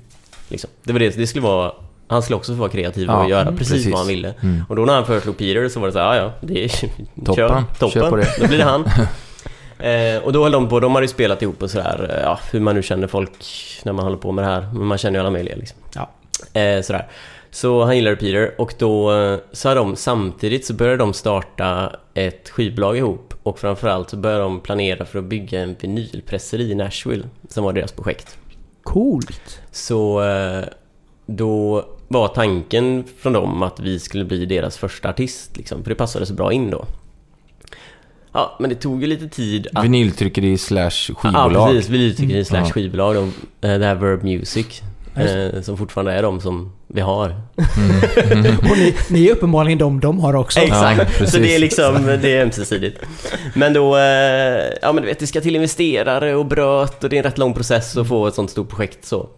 Liksom. Det var det, det skulle vara, han skulle också få vara kreativ och Ja, göra precis, precis. vad han ville. Mm. Och då när han föreslog Peter så var det så här, ja ja, det är Toppen. kör, toppen. Kör på det. Då blir det han. eh, och då höll de på, de hade ju spelat ihop och sådär, eh, ja hur man nu känner folk när man håller på med det här. Men man känner ju alla möjliga liksom. Ja. Eh, sådär. Så han gillade Peter och då eh, så har de samtidigt så började de starta ett skivbolag ihop och framförallt så började de planera för att bygga en vinylpresseri i Nashville som var deras projekt. Coolt. Så eh, då var tanken från dem att vi skulle bli deras första artist liksom, för det passade så bra in då. Ja, men det tog ju lite tid att... Vinyltryckeri slash Ja, skivbolag. precis. Vinyltryckeri slash Ja. skivbolag. De, eh, det här Verb Music. Eh, som fortfarande är de som vi har. Och ni, ni är uppenbarligen de de har också. Exakt, Ja, så det är liksom, det är ömsesidigt. Men då, eh, ja men du vet, det ska till investerare och bröt och det är en rätt lång process att få ett sånt stort projekt så.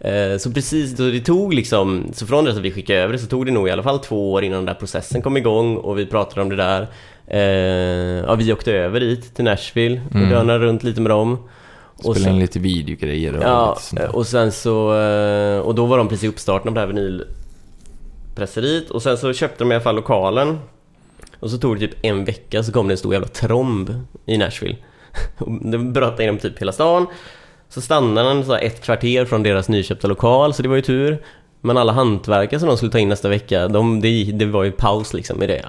Eh, Så precis, då det tog liksom, så från det att vi skickade över det så tog det nog i alla fall två år innan den där processen kom igång och vi pratade om det där. Eh, Ja, vi åkte över dit till Nashville och Mm. dönade runt lite med dem. Och Spela in sen- lite videogrejer och Ja, lite och sen så... eh, Och då var de precis i uppstarten av det här vinylpresseriet. Och sen så köpte de i alla fall lokalen. Och så tog det typ en vecka så kom det en stor jävla tromb i Nashville. Och Det bröt igenom typ hela stan. Så stannade den så här ett kvarter från deras nyköpta lokal, så det var ju tur. Men alla hantverkare som de skulle ta in nästa vecka, de, det, det var ju paus liksom i det.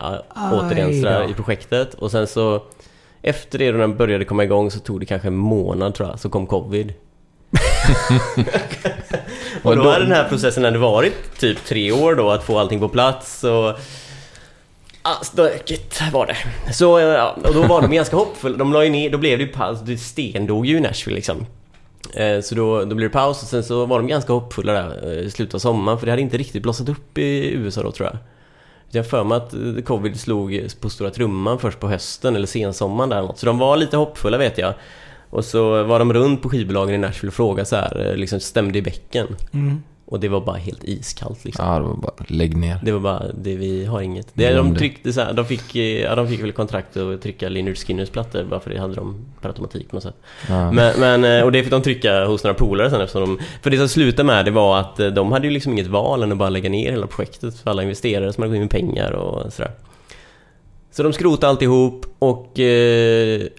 Återigen sådär i projektet. Och sen så... Efter det då den började komma igång så tog det kanske en månad tror jag, så kom covid. och då hade den här processen hade varit typ tre år då, att få allting på plats och... Ah, stökigt var det. Så, ja, och då var de ganska hoppfulla. De la ju ner, då blev det ju paus. Det stendog ju i Nashville liksom. Eh, Så då, då blev det paus och sen så var de ganska hoppfulla där eh, i slutet av sommaren för det hade inte riktigt blossat upp i USA då tror jag. Jag har för mig att eh, covid slog på stora trumman först på hösten eller sensommaren där något. Så de var lite hoppfulla vet jag. Och så var de runt på skivbolagen i Nashville och frågade så här, eh, liksom stämde i bäcken. Mm. Och det var bara helt iskallt liksom. Ja, det var bara lägg ner. Det var bara, det, vi har inget. Det, de tryckte så här, de fick, eh, ja, de fick väl kontrakt att trycka Lynyrd Skinners plattor bara för det hade de per automatik på något sätt. Ja. Men, men, eh, och det fick de trycka hos några polare sen eftersom de... För det som slutade med det var att eh, de hade ju liksom inget val än att bara lägga ner hela projektet för alla investerare som hade gått in med pengar och sådär. Så de skrotade alltihop och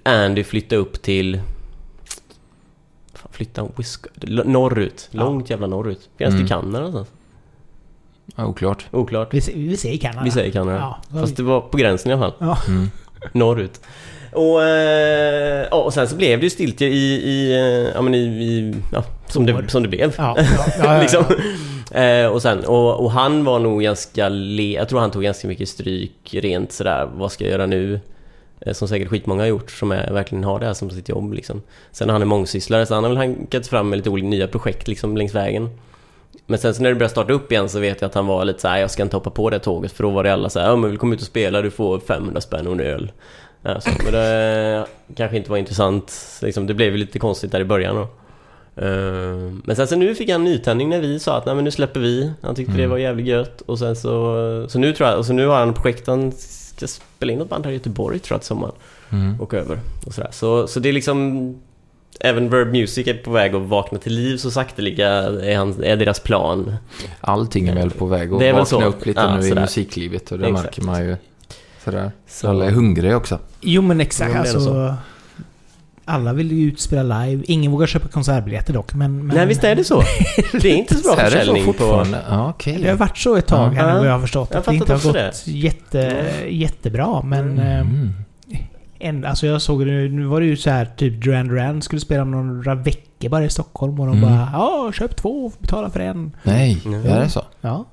Andy flyttade upp till... Wisco- l- norrut. Ja. Långt jävla norrut. Till Mm. Kanada någonstans. Ja, oklart. Oklart. Vi, vi säger Kanada. Vi säger Kanada. Ja, Fast det var på gränsen i alla fall. Ja. Mm. Norrut. Och, eh, ja, och sen så blev det ju stiltje i, i, eh, ja, men i, i ja, som, det, som det blev. Ja, ja, ja, ja, ja. liksom. eh, och sen, och, och han var nog ganska le, jag tror han tog ganska mycket stryk rent sådär, vad ska jag göra nu? Eh, Som säkert skitmånga har gjort, som är, verkligen har det här som sitt jobb liksom. Sen har han en mångsysslare, så han har väl hankat fram med lite olika nya projekt liksom längs vägen. Men sen så när det började starta upp igen så vet jag att han var lite så här: jag ska inte hoppa på det tåget för då var det alla så här, ja men vi kommer ut och spela, du får 500 spänn och en öl. Ja, så, men det kanske inte var intressant, liksom, det blev lite konstigt där i början då. Eh, Men sen så nu fick han nytändning när vi sa att nej men nu släpper vi. Han tyckte det Mm. var jävligt gött och sen så... Så nu tror jag, och så nu har han projekt, han ska spela in något band här i Göteborg tror jag till sommaren. Mm. Och över och sådär. Så, så det är liksom... Även Verb Music är på väg att vakna till liv så sakteliga är, han, är deras plan. Allting är väl på väg att vakna så. upp lite Ja, nu i sådär. musiklivet och det Exakt. märker man ju. Sådär. Så, Alla är hungriga också. Jo men exakt. Jo, det är nog alltså, alla vill ju ut spela live. Ingen vågar köpa konsertbiljetter dock. Men, men Nej visst är det så? Det är inte så bra det så försäljning på... Ja, okej. Det har varit så ett tag här nu vad jag har förstått. Jag att det inte har gått jätte, jättebra. Men eh, Mm. en, alltså jag såg det nu. Nu var det ju så här typ Duran Duran skulle spela om några veckor bara i Stockholm. Och de Mm. bara ja, köp två, betala för en. Nej, Mm. är det så? Ja.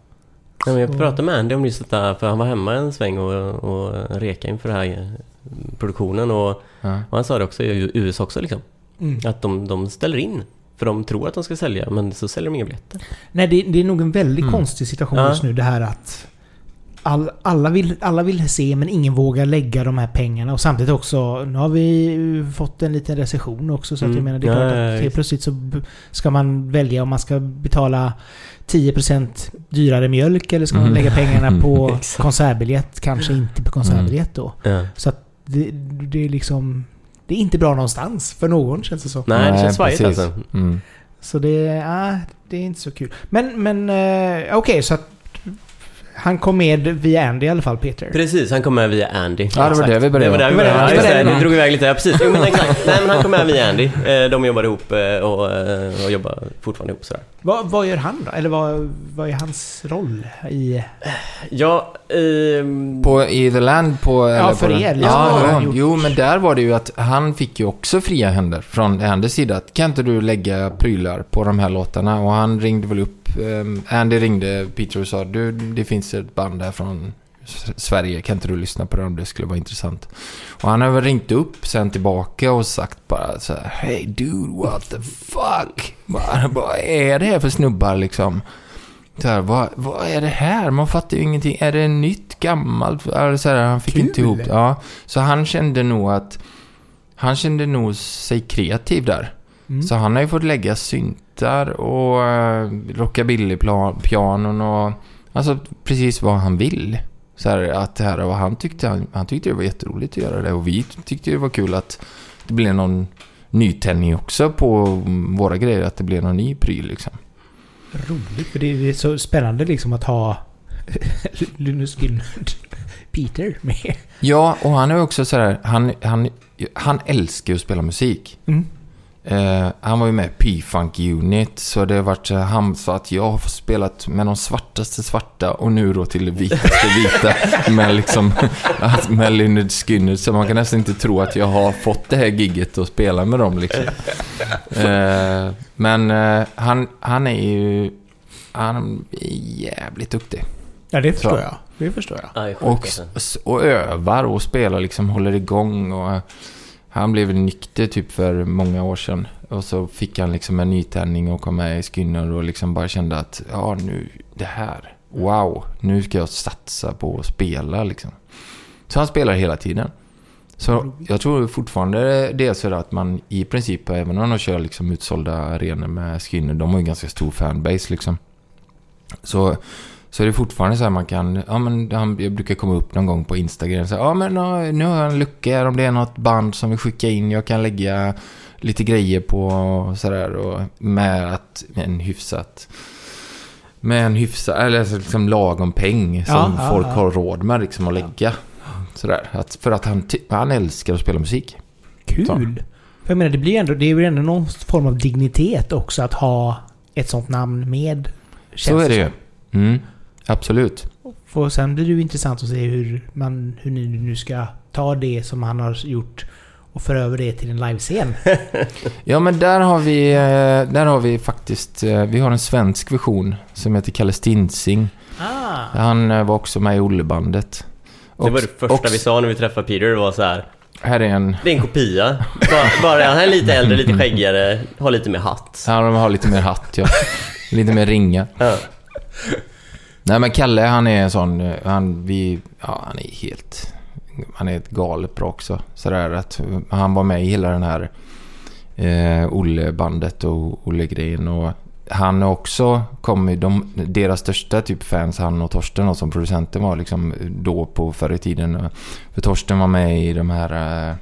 Ja, men jag pratade med Andy om just detta, för han var hemma en sväng och, och reka inför den här eh, produktionen och, Ja. och han sa det också i USA också liksom. Mm. Att de, de ställer in. För de tror att de ska sälja, men så säljer de inga biljetter. Nej, det, det är nog en väldigt Mm. konstig situation Ja. just nu det här att all, alla, vill, alla vill se men ingen vågar lägga de här pengarna och samtidigt också Nu har vi fått en liten recession också så att jag Mm. menar det är Ja, klart att helt plötsligt så ska man välja om man ska betala 10% dyrare mjölk eller ska man Mm. lägga pengarna på konsertbiljett? Kanske inte på konsertbiljett då. Ja. Så att det, det är liksom... Det är inte bra någonstans för någon känns det som. Nej, det känns svajigt alltså. Mm. Så det, ah, det är inte så kul. Men, men eh, okej, så att han kom med via Andy i alla fall, Peter. Precis, han kom med via Andy. Ja, det var det vi började Det var där vi började. Ja, det- just det drog iväg lite. Ja, precis. Jo, men exakt. Nej, men han kom med via Andy. Eh, De jobbar ihop eh, och, eh, och jobbar fortfarande ihop sådär. Vad, vad gör han då? Eller vad, vad är hans roll i... Ja, ehm, På i The Land på... eller för på er, liksom. Ja, ja, jo, men där var det ju att han fick ju också fria händer från Andys sida. Att, Kan inte du lägga prylar på de här låtarna? Och han ringde väl upp... ehm, Andy ringde Peter och sa du, det finns ett band här från Sverige. Kan inte du lyssna på det om det skulle vara intressant? Och han har väl ringt upp sen tillbaka och sagt bara så här Hey dude, what the fuck? Bara, vad är det här för snubbar liksom? Så här, vad, vad är det här? Man fattar ju ingenting. Är det nytt, gammalt? Eller Så här, han fick Kul. inte ihop. Ja, så han kände nog att... Han kände nog sig kreativ där. Mm. Så han har ju fått lägga syntar och uh, rockabilly-pianon och... Alltså precis vad han vill. Så här, att det här, och han tyckte, han, han tyckte det var jätteroligt att göra det och vi tyckte det var kul att det blev någon nytändning också på våra grejer. Att det blir någon ny pryl liksom. Roligt, för det är så spännande liksom att ha Linus Gynnard Peter med. Ja, och han är också sådär, han, han, han älskar ju att spela musik. Mm. Eh, han var ju med i P-Funk Unit, så det har varit här, han sa att jag har spelat med de svartaste svarta och nu då till det vitaste vita med liksom, med Lynyrd Skynyrd. Så man kan nästan inte tro att jag har fått det här gigget och spela med dem liksom. Eh, men eh, han, han är ju, han är jävligt duktig. Ja, det förstår Så. jag. Det förstår jag. Ja, det Och, alltså. och övar och spelar liksom, håller igång och han blev väl nykter typ för många år sedan. Och så fick han liksom en nytändning och kom med i Skinner och liksom bara kände att ja nu, det här, wow, nu ska jag satsa på att spela liksom. Så han spelar hela tiden. Så jag tror fortfarande det är så att man i princip, även om de kör liksom utsålda arenor med Skinner, de har ju ganska stor fanbase liksom. Så, så är det fortfarande så här man kan, ja men han, jag brukar komma upp någon gång på Instagram och säga, ja men ja, nu har jag en lucka här om det är något band som vill skicka in, jag kan lägga lite grejer på sådär och med att, med en hyfsat med en hyfsad, eller liksom lagom peng som Ja, folk ja. har råd med liksom att lägga. Sådär, att, för att han, han älskar att spela musik. Kul! Så. För jag menar, det blir ändå, det är ju ändå någon form av dignitet också att ha ett sånt namn med. Så är det ju. Mm, absolut. Och sen blir det ju intressant att se hur, man, hur ni nu ska ta det som han har gjort och föra över det till en livescen. Ja, men där har vi, eh, där har vi faktiskt, eh, vi har en svensk version som heter Kalle Stinsing. Ah! Han eh, var också med i Ollebandet. Det var det första och- vi sa när vi träffade Peter, det var så här. Här är en... Det är en kopia. Bara, bara han är lite äldre, lite skäggigare, har lite mer hatt. Ja, de har lite mer hatt, ja. lite mer ringa. Ja. Nej, men Kalle, han är en sån... eh, Han, vi, ja, han är helt... Han är ett galet bra också. Sådär att han var med i hela den här eh, Olle-bandet och Olle-grejen. Och han också kommit... De, deras största typ fans, han och Torsten och som producenten var liksom då på förr i tiden. För Torsten var med i de här eh,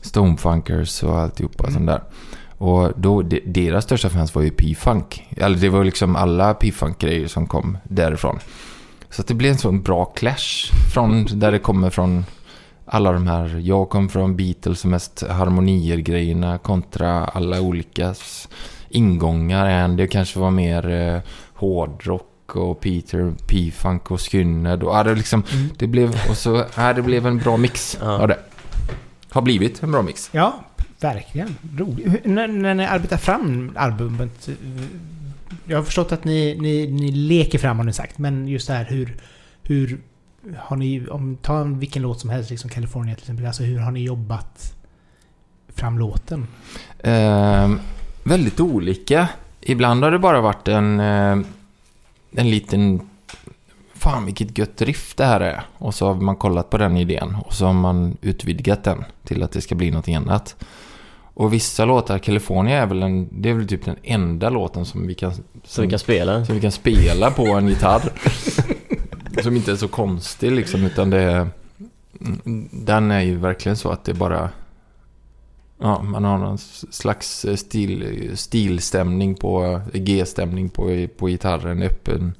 Stonefunkers och alltihopa sånt där. Och då, de, deras största fans var ju P-Funk. Eller det var liksom alla P-Funk-grejer som kom därifrån. Så att det blev en sån bra clash från där det kommer från alla de här. Jag kom från Beatles mest harmonier-grejerna kontra alla olika ingångar. Det kanske var mer eh, hårdrock och Peter P-Funk och Skynyrd. Och, ja, det, liksom, Mm. det blev, och så, ja, det blev en bra mix Ja. av det. Har blivit en bra mix. Ja, verkligen. Roligt. När, när ni arbetar fram albumet. Eh, jag har förstått att ni, ni, ni leker fram har ni sagt. Men just det här hur... Hur har ni... Om, ta vilken låt som helst, liksom California till exempel. Alltså hur har ni jobbat fram låten? Eh, väldigt olika. Ibland har det bara varit en, eh, en liten... Fan vilket gött riff det här är. Och så har man kollat på den idén. Och så har man utvidgat den till att det ska bli något annat. Och vissa låtar, California är väl, en, det är väl typ den enda låten som vi kan, Så vi kan spela. som vi kan spela på en gitarr. som inte är så konstig liksom, utan det är... Den är ju verkligen så att det bara... Ja, man har någon slags stil, stilstämning på... G-stämning på, på gitarren, öppen,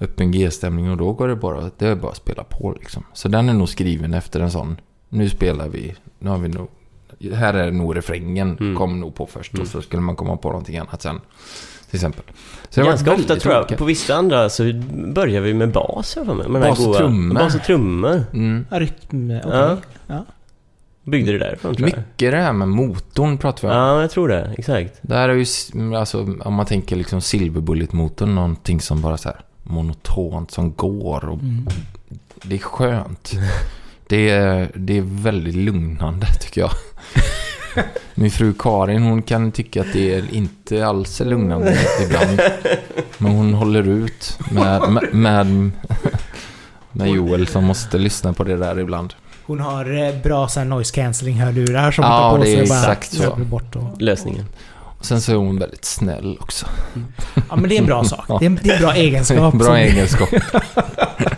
öppen G-stämning och då går det bara... Det är bara att spela på liksom. Så den är nog skriven efter en sån... Nu spelar vi... Nu har vi nog... Här är nog refrängen, Mm. kom nog på först Mm. och så skulle man komma på någonting annat sen. Till exempel. Så det Ganska ofta tror jag, olika. på vissa andra så börjar vi med bas jag för mig. Med här Bas och trummor. Bas och trummor. Mm. Rytm... okej. Ja. Ja. Byggde det därifrån tror jag. Mycket det här med motorn pratar vi om. Ja, jag tror det. Exakt. Det här är ju, s- alltså om man tänker liksom Silverbullet-motorn, någonting som bara så här monotont som går och Mm. det är skönt. Det är, det är väldigt lugnande tycker jag. Min fru Karin hon kan tycka att det är inte alls är lugnande ibland. Men hon håller ut med, med, med, med Joel som måste lyssna på det där ibland. Hon har eh, bra så här noise cancelling hörlurar som Ja, hon tar på sig och bara exakt så. bort. Och... Lösningen. Och sen så är hon väldigt snäll också. Ja men det är en bra sak. Ja. Det är en, det är en bra egenskap. Bra som- egenskap.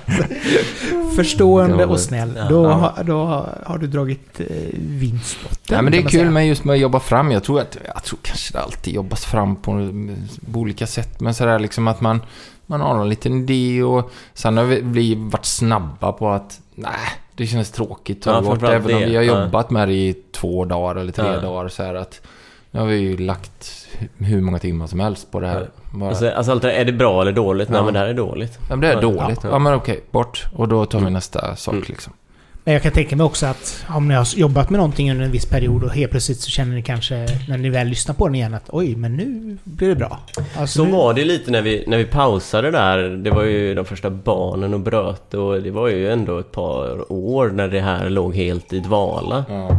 Förstående Ja, och snäll. ja. Då, Ja. har- då har du dragit eh, vinstbotten. Nej, men det är kul säga. med just med att jobba fram. Jag tror, att, jag tror kanske det alltid jobbas fram på, på olika sätt. Men sådär liksom att man, man har en liten idé och sen har vi, vi varit snabba på att nej, det känns tråkigt Ja, bort. Även om det, vi har ja. jobbat med det i två dagar eller tre Ja. dagar så här att nu har vi ju lagt hur många timmar som helst på det här. Bara, Alltså, alltså alltid, är det bra eller dåligt? Nej Ja. men det här är dåligt. ja, men det är Ja. dåligt. Ja, Ja. men okej, bort. Och då tar vi Mm. nästa sak Mm. liksom. Men jag kan tänka mig också att om ni har jobbat med någonting under en viss period och helt plötsligt så känner ni kanske när ni väl lyssnar på den igen att oj, men nu blir det bra. Alltså, Så nu, var det lite när vi, när vi pausade där. Det var ju de första barnen och bröt och det var ju ändå ett par år när det här låg helt i dvala. Ja.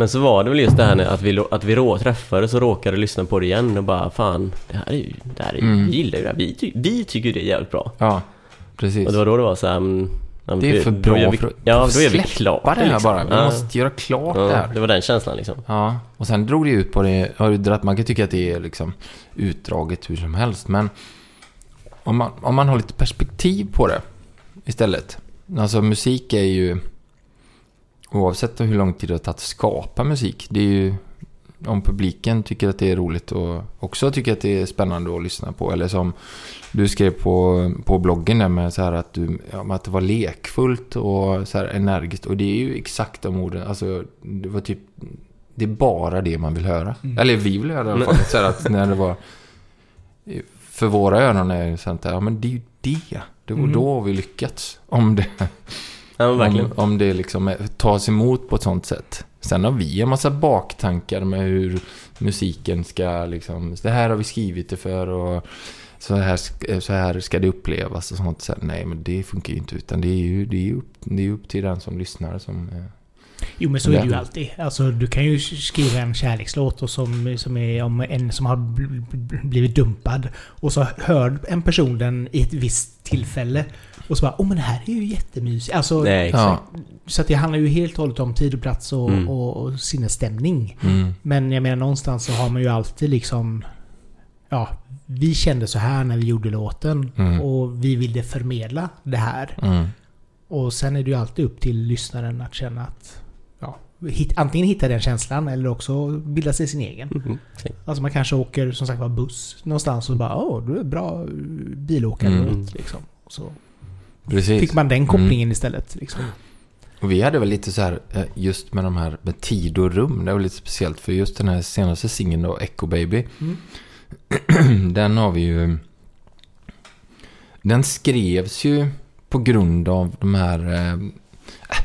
Men så var det väl just det här att vi, att vi rå, träffades och råkade lyssna på det igen och bara fan, det här är ju, det här är, Mm. vi gillar ju det här. Vi, ty, vi tycker det är jävligt bra. ja, precis. Och det var då det var så här, men, ja, men Det är för gör bra vi, för att Ja, då är vi klart det här liksom. bara. Vi Ja. måste göra klart det Ja, här. det var den känslan liksom. Ja, och sen drog det ut på det. Har du man kan tycka att det är liksom utdraget hur som helst. Men om man, om man har lite perspektiv på det istället. Alltså musik är ju... Oavsett hur lång tid det har tagit att skapa musik. Det är ju... Om publiken tycker att det är roligt och också tycker att det är spännande att lyssna på. Eller som du skrev på, på bloggen där med så här att, du, ja, att det var lekfullt och så här energiskt. Och det är ju exakt de orden. Alltså, det var typ... Det är bara det man vill höra. Mm. Eller vi vill höra i alla fall. Så här att när det var... För våra öron är det sånt där, ja men det är ju det. Det var Mm. då vi lyckats. Om det, Ja, men verkligen. om, om det liksom tas emot på ett sånt sätt. Sen har vi en massa baktankar med hur musiken ska liksom... Det här har vi skrivit det för och så här, så här ska det upplevas och sånt. Så här, nej, men det funkar ju inte. Utan det är ju det är ju upp, det är upp till den som lyssnar som... eh, Jo men så är det ju alltid. Alltså du kan ju skriva en kärlekslåt och som, som är om en som har bl- bl- blivit dumpad. Och så hör en person den i ett visst tillfälle. Och så bara åh men det här är ju jättemysigt. Alltså, Nej, exakt. Ja. Så att det handlar ju helt och hållet om tid och plats och, Mm. och, och sinnesstämning. Mm, Men jag menar någonstans så har man ju alltid liksom... Ja, vi kände så här när vi gjorde låten. Mm. Och vi ville förmedla det här. mm, Och sen är det ju alltid upp till lyssnaren att känna att... Hit, antingen hitta den känslan eller också bilda sig sin egen. Mhm. Alltså man kanske åker som sagt var buss någonstans och bara åh, du är bra bilåkarlåt Mm. liksom. Så precis. fick man den kopplingen istället liksom. Och vi hade väl lite så här, eh, just med de här med tid och rum. Det var lite speciellt för just den här senaste singeln då, Echo Baby. Mm. den har vi ju... Den skrevs ju på grund av de här...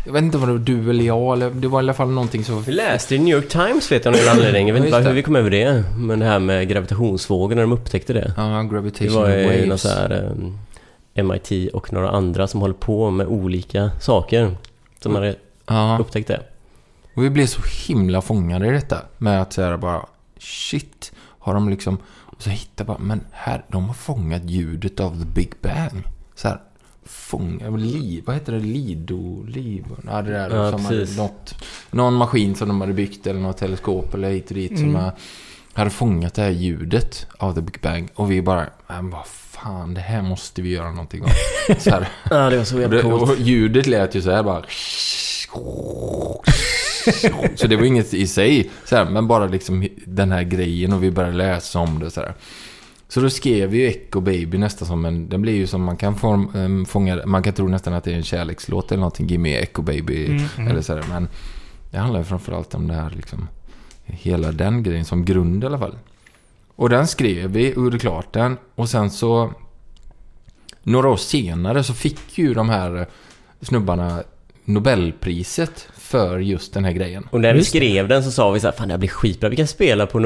Jag vet inte om det var du eller jag, eller det var i alla fall någonting som... Vi läste i New York Times vet jag av någon anledning. Jag vet inte hur det. vi kom över det. Men det här med gravitationsvågor när de upptäckte det. Ja, Det Gravitational var ju Waves. så här eh, MIT och några andra som håller på med olika saker. Som Mm. hade upptäckt det. och vi blev så himla fångade i detta. Med att säga bara, shit, har de liksom... Och så hittar bara, men här, de har fångat ljudet av the Big Bang. Så här, fånga, liv, vad heter det? Lido, liv, ja det där Ja, som hade något, någon maskin som de hade byggt eller något teleskop eller hit och dit som Mm. har- hade fångat det här ljudet av the Big Bang. Och vi bara, men vad fan, det här måste vi göra någonting av. Så här, Ja, det var så jävla coolt. och ljudet lät ju så här bara... Så det var inget i sig, så här, men bara liksom den här grejen och vi började läsa om det så här. Så då skrev vi ju Echo Baby nästan som en... Den blir ju som man kan form, ehm, fånga... Man kan tro nästan att det är en kärlekslåt eller någonting. Give me Echo Baby. Mm, mm. Eller så här, men det handlar ju framförallt om det här liksom... Hela den grejen som grund i alla fall. Och den skrev vi och gjorde klart den. Och sen så... Några år senare så fick ju de här snubbarna Nobelpriset för just den här grejen. Och när vi skrev den så sa vi så här, fan det här blir skitbra, vi kan spela på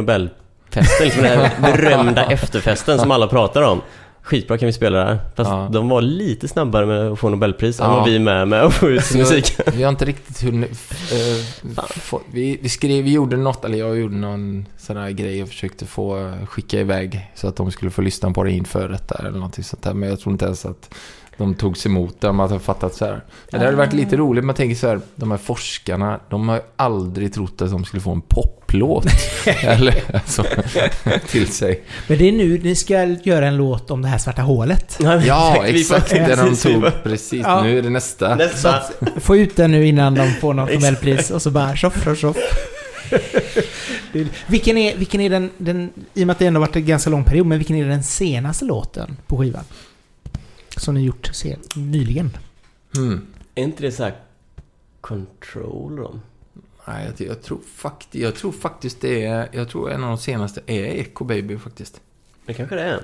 Nobelfesten, liksom den här berömda efterfesten som alla pratar om. Skitbra kan vi spela där. Fast Ja. de var lite snabbare med att få Nobelpris än Ja. vad vi är med med att få ut Så musiken. Vi har inte riktigt hunnit... eh, få, vi, vi skrev, vi gjorde något, eller jag gjorde någon sån här grej och försökte få skicka iväg så att de skulle få lyssna på det inför detta eller någonting sånt där. Men jag tror inte ens att de togs emot där. Man har fattat så här. Det hade varit lite roligt. Man tänker så här, de här forskarna, de har ju aldrig trott att de skulle få en poplåt. Eller alltså, till sig. Men det är nu ni ska göra en låt om det här svarta hålet. Ja, exakt. Det de tog. Precis, Ja. nu är det nästa. Nästa. att, få ut den nu innan de får något Nobelpris och så bara tjoff, tjoff, tjoff. Vilken är, vilken är den, den, i och med att det ändå varit en ganska lång period, men vilken är den senaste låten på skivan? Som ni gjort sen, nyligen? Mm. Är inte det så här Control då? Nej, jag, jag, tror fakt, jag tror faktiskt det är... Jag tror en av de senaste är Echo Baby faktiskt. Det kanske det är.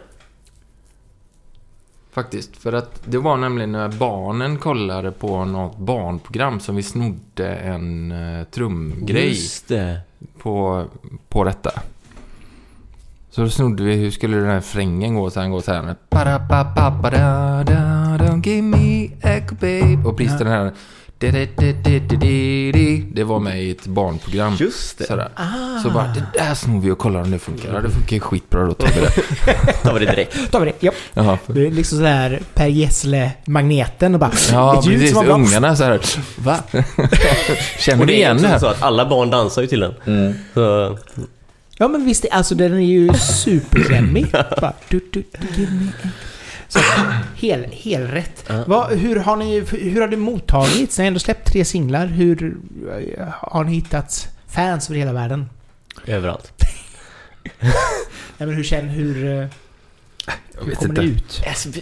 Faktiskt. För att det var nämligen när barnen kollade på något barnprogram som vi snodde en uh, trumgrej Just det. på, på detta. Så då snodde vi, hur skulle den här frängen gå? Så han går så här. Para, pa, pa, pa, da, da, don't give me echo babe. Och precis den här... di, di, di, Det var med i ett barnprogram. Just det. Sådär. Ah, Så bara, det där snor vi och kollar om det funkar. Ja, det funkar skitbra. Då tar vi det. Tar vi det direkt. tar vi det. Ja. Jaha. Det är liksom sådär Per Gessle-magneten och bara... Ja, precis. som. Ungarna så här. Va? Känner Och du det är igen det här? så att alla barn dansar ju till den. Så, Ja men visst, alltså den är ju superklämmig. Bara, du, du, du, give me a- Så hel, helt rätt. Ja. Vad- hur, har ni, hur har det mottagits? Ni har ändå släppt tre singlar. Hur eh, har ni hittat fans över hela världen? överallt. Nej, men hur känner hur, eh, Jag vet kommer inte. det ut? Alltså, vi,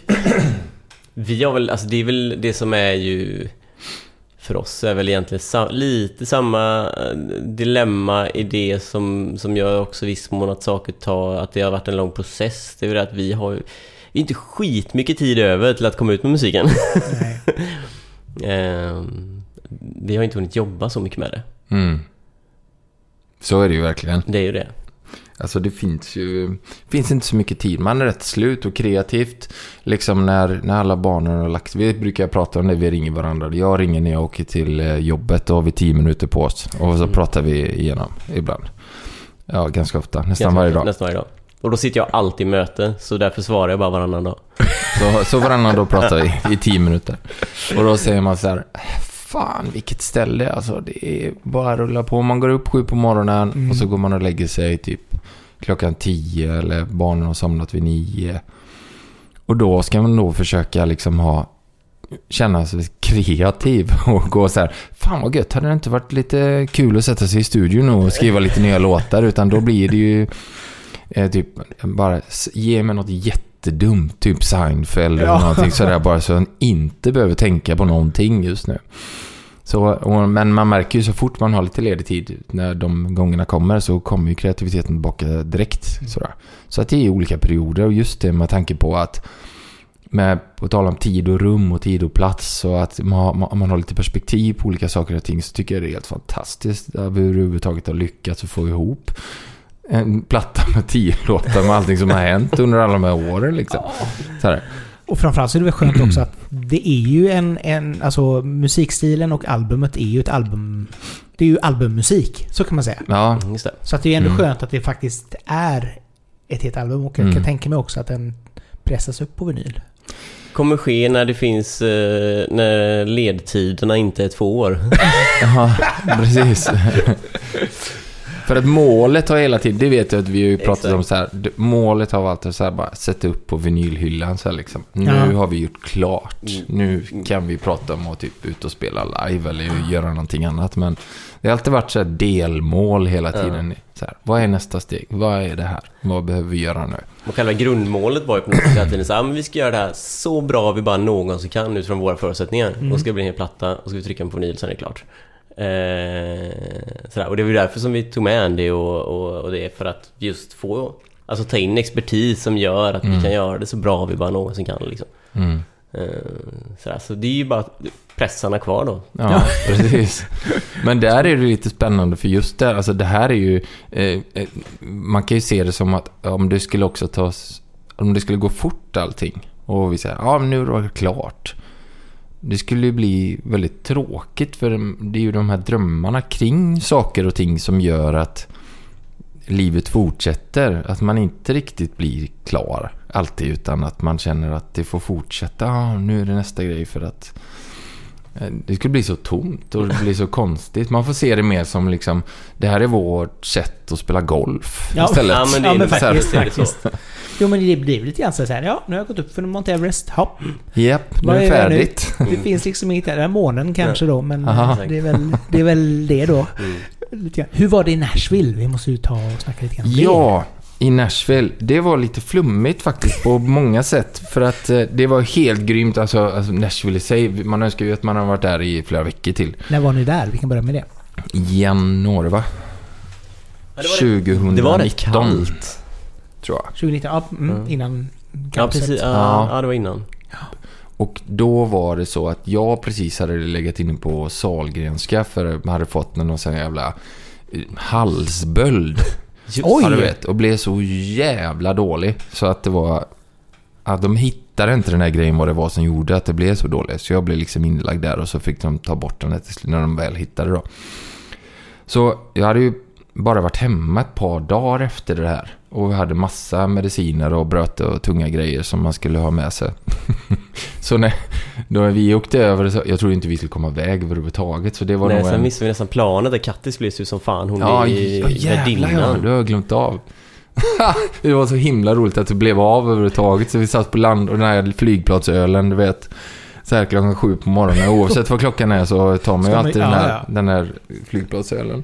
vi har väl, alltså det är väl det som är ju för oss är väl egentligen sa, lite samma eh, dilemma i det som, som gör också viss mån att saker tar, att det har varit en lång process. Det är väl att vi har ju inte skitmycket tid över till att komma ut med musiken. Nej. Ehm, vi har inte hunnit jobba så mycket med det. Mm. Så är det ju verkligen. Det är ju det. Alltså det finns ju... finns inte så mycket tid. Man är rätt slut och kreativt. Liksom när, när alla barnen har lagt... Vi brukar prata om det, vi ringer varandra. Jag ringer när jag åker till eh, jobbet. Då har vi tio minuter på oss. Och så Mm. pratar vi igenom ibland. Ja, ganska ofta. Nästan Ganska varje dag. Nästan varje dag. Och då sitter jag alltid i möte, så därför svarar jag bara varannan dag. Så, så varannan dag pratar vi i tio minuter. Och då säger man så här, fan vilket ställe alltså. Det är bara att rulla på. Man går upp sju på morgonen Mm. och så går man och lägger sig typ klockan tio eller barnen har somnat vid nio. Och då ska man då försöka liksom ha känna sig kreativ och gå så här. Fan vad gött, hade det inte varit lite kul att sätta sig i studion och skriva lite nya låtar? Utan då blir det ju eh, typ bara ge mig något jättedumt, typ Seinfeld eller Ja. någonting sådär bara så han inte behöver tänka på någonting just nu. Så, och, men man märker ju så fort man har lite ledig tid, när de gångerna kommer, så kommer ju kreativiteten tillbaka direkt. Sådär. Så att det är olika perioder och just det med tanke på att med, på tal om tid och rum och tid och plats och att man, man, man har lite perspektiv på olika saker och ting så tycker jag det är helt fantastiskt att vi överhuvudtaget har lyckats att få ihop en platta med tio låtar med allting som har hänt under alla de här åren liksom. Så här. Och framförallt så är det väl skönt också att det är ju en, en... Alltså musikstilen och albumet är ju ett album... Det är ju albummusik, så kan man säga. Ja, Just det. Så att det är ändå Mm. skönt att det faktiskt är ett helt album. Och jag kan Mm. tänka mig också att den pressas upp på vinyl. Kommer ske när det finns, eh, när ledtiderna inte är två år. Ja, precis. För att målet har hela tiden, det vet jag att vi har ju pratat Exakt. om så här. Målet har varit att så här bara sätta upp på vinylhyllan så här liksom. Nu Ja. har vi gjort klart. Mm. Nu kan vi prata om att typ ut och spela live eller göra någonting annat. Men det har alltid varit så här delmål hela Ja. tiden. Så här, vad är nästa steg? Vad är det här? Vad behöver vi göra nu? Och själva grundmålet var ju på något sätt tiden så här, "Ah, men vi ska göra det här så bra vi bara någonsin kan utifrån våra förutsättningar. Mm. Och ska det bli en hel platta och ska vi trycka den på vinyl sen är det klart. Eh, sådär. Och det var ju därför som vi tog med Andy och, och, och det är för att just få Alltså ta in expertis som gör att Mm. vi kan göra det så bra vi bara någonsin kan liksom. Mm. Eh, sådär. Så det är ju bara pressarna kvar då. Ja, precis. Men där är det lite spännande för just där, alltså det här är ju... Eh, eh, man kan ju se det som att om det skulle också tas... Om det skulle gå fort allting och vi säger ja men nu är det klart. Det skulle ju bli väldigt tråkigt för det är ju de här drömmarna kring saker och ting som gör att livet fortsätter. Att man inte riktigt blir klar alltid utan att man känner att det får fortsätta. Ah, nu är det nästa grej för att det skulle bli så tomt och det blir så konstigt. Man får se det mer som liksom Det här är vårt sätt att spela golf Ja. istället. Ja, men det Ja, är men så här- faktiskt, så. faktiskt. Jo men det blir lite grann så här, ja nu har jag gått upp för Mount Everest. Hopp. Japp, nu är det är det nu? färdigt. Det finns liksom inget där. Månen kanske då, men Aha. det är, väl, det är väl det då. Mm. Lite grann. Hur var det i Nashville? Vi måste ju ta och snacka lite grann om det. Ja, i Nashville. Det var lite flummigt faktiskt på många sätt. För att eh, det var helt grymt. Alltså, alltså Nashville i sig, man önskar ju att man har varit där i flera veckor till. När var ni där? Vi kan börja med det. Januari va? Ja, det var rätt- 2019 Det var rätt kallt. tror jag. 2019, ja, mm, Mm. innan Ja, campset. precis. Ja, Ja. ja, det var innan. Och då var det så att jag precis hade legat inne på Salgrenska för jag hade fått någon sån jävla eh, halsböld. Oj! Ja, du vet. Och blev så jävla dålig. Så att det var... Att de hittade inte den här grejen vad det var som gjorde att det blev så dåligt. Så jag blev liksom inlagd där och så fick de ta bort den när de väl hittade då. Så jag hade ju bara varit hemma ett par dagar efter det här. Och vi hade massa mediciner och bröt och tunga grejer som man skulle ha med sig. så när då vi åkte över, så, jag trodde inte vi skulle komma iväg överhuvudtaget. Så det var Nej, sen en... missade vi nästan planet där Kattis blev ju som fan. Hon Ja, är ja jävlar ja, det har jag glömt av. det var så himla roligt att det blev av överhuvudtaget. Så vi satt på land och den här flygplatsölen, du vet. Så här klockan sju på morgonen. Oavsett vad klockan är så tar man ju alltid ja, den, här, ja. den här flygplatsölen.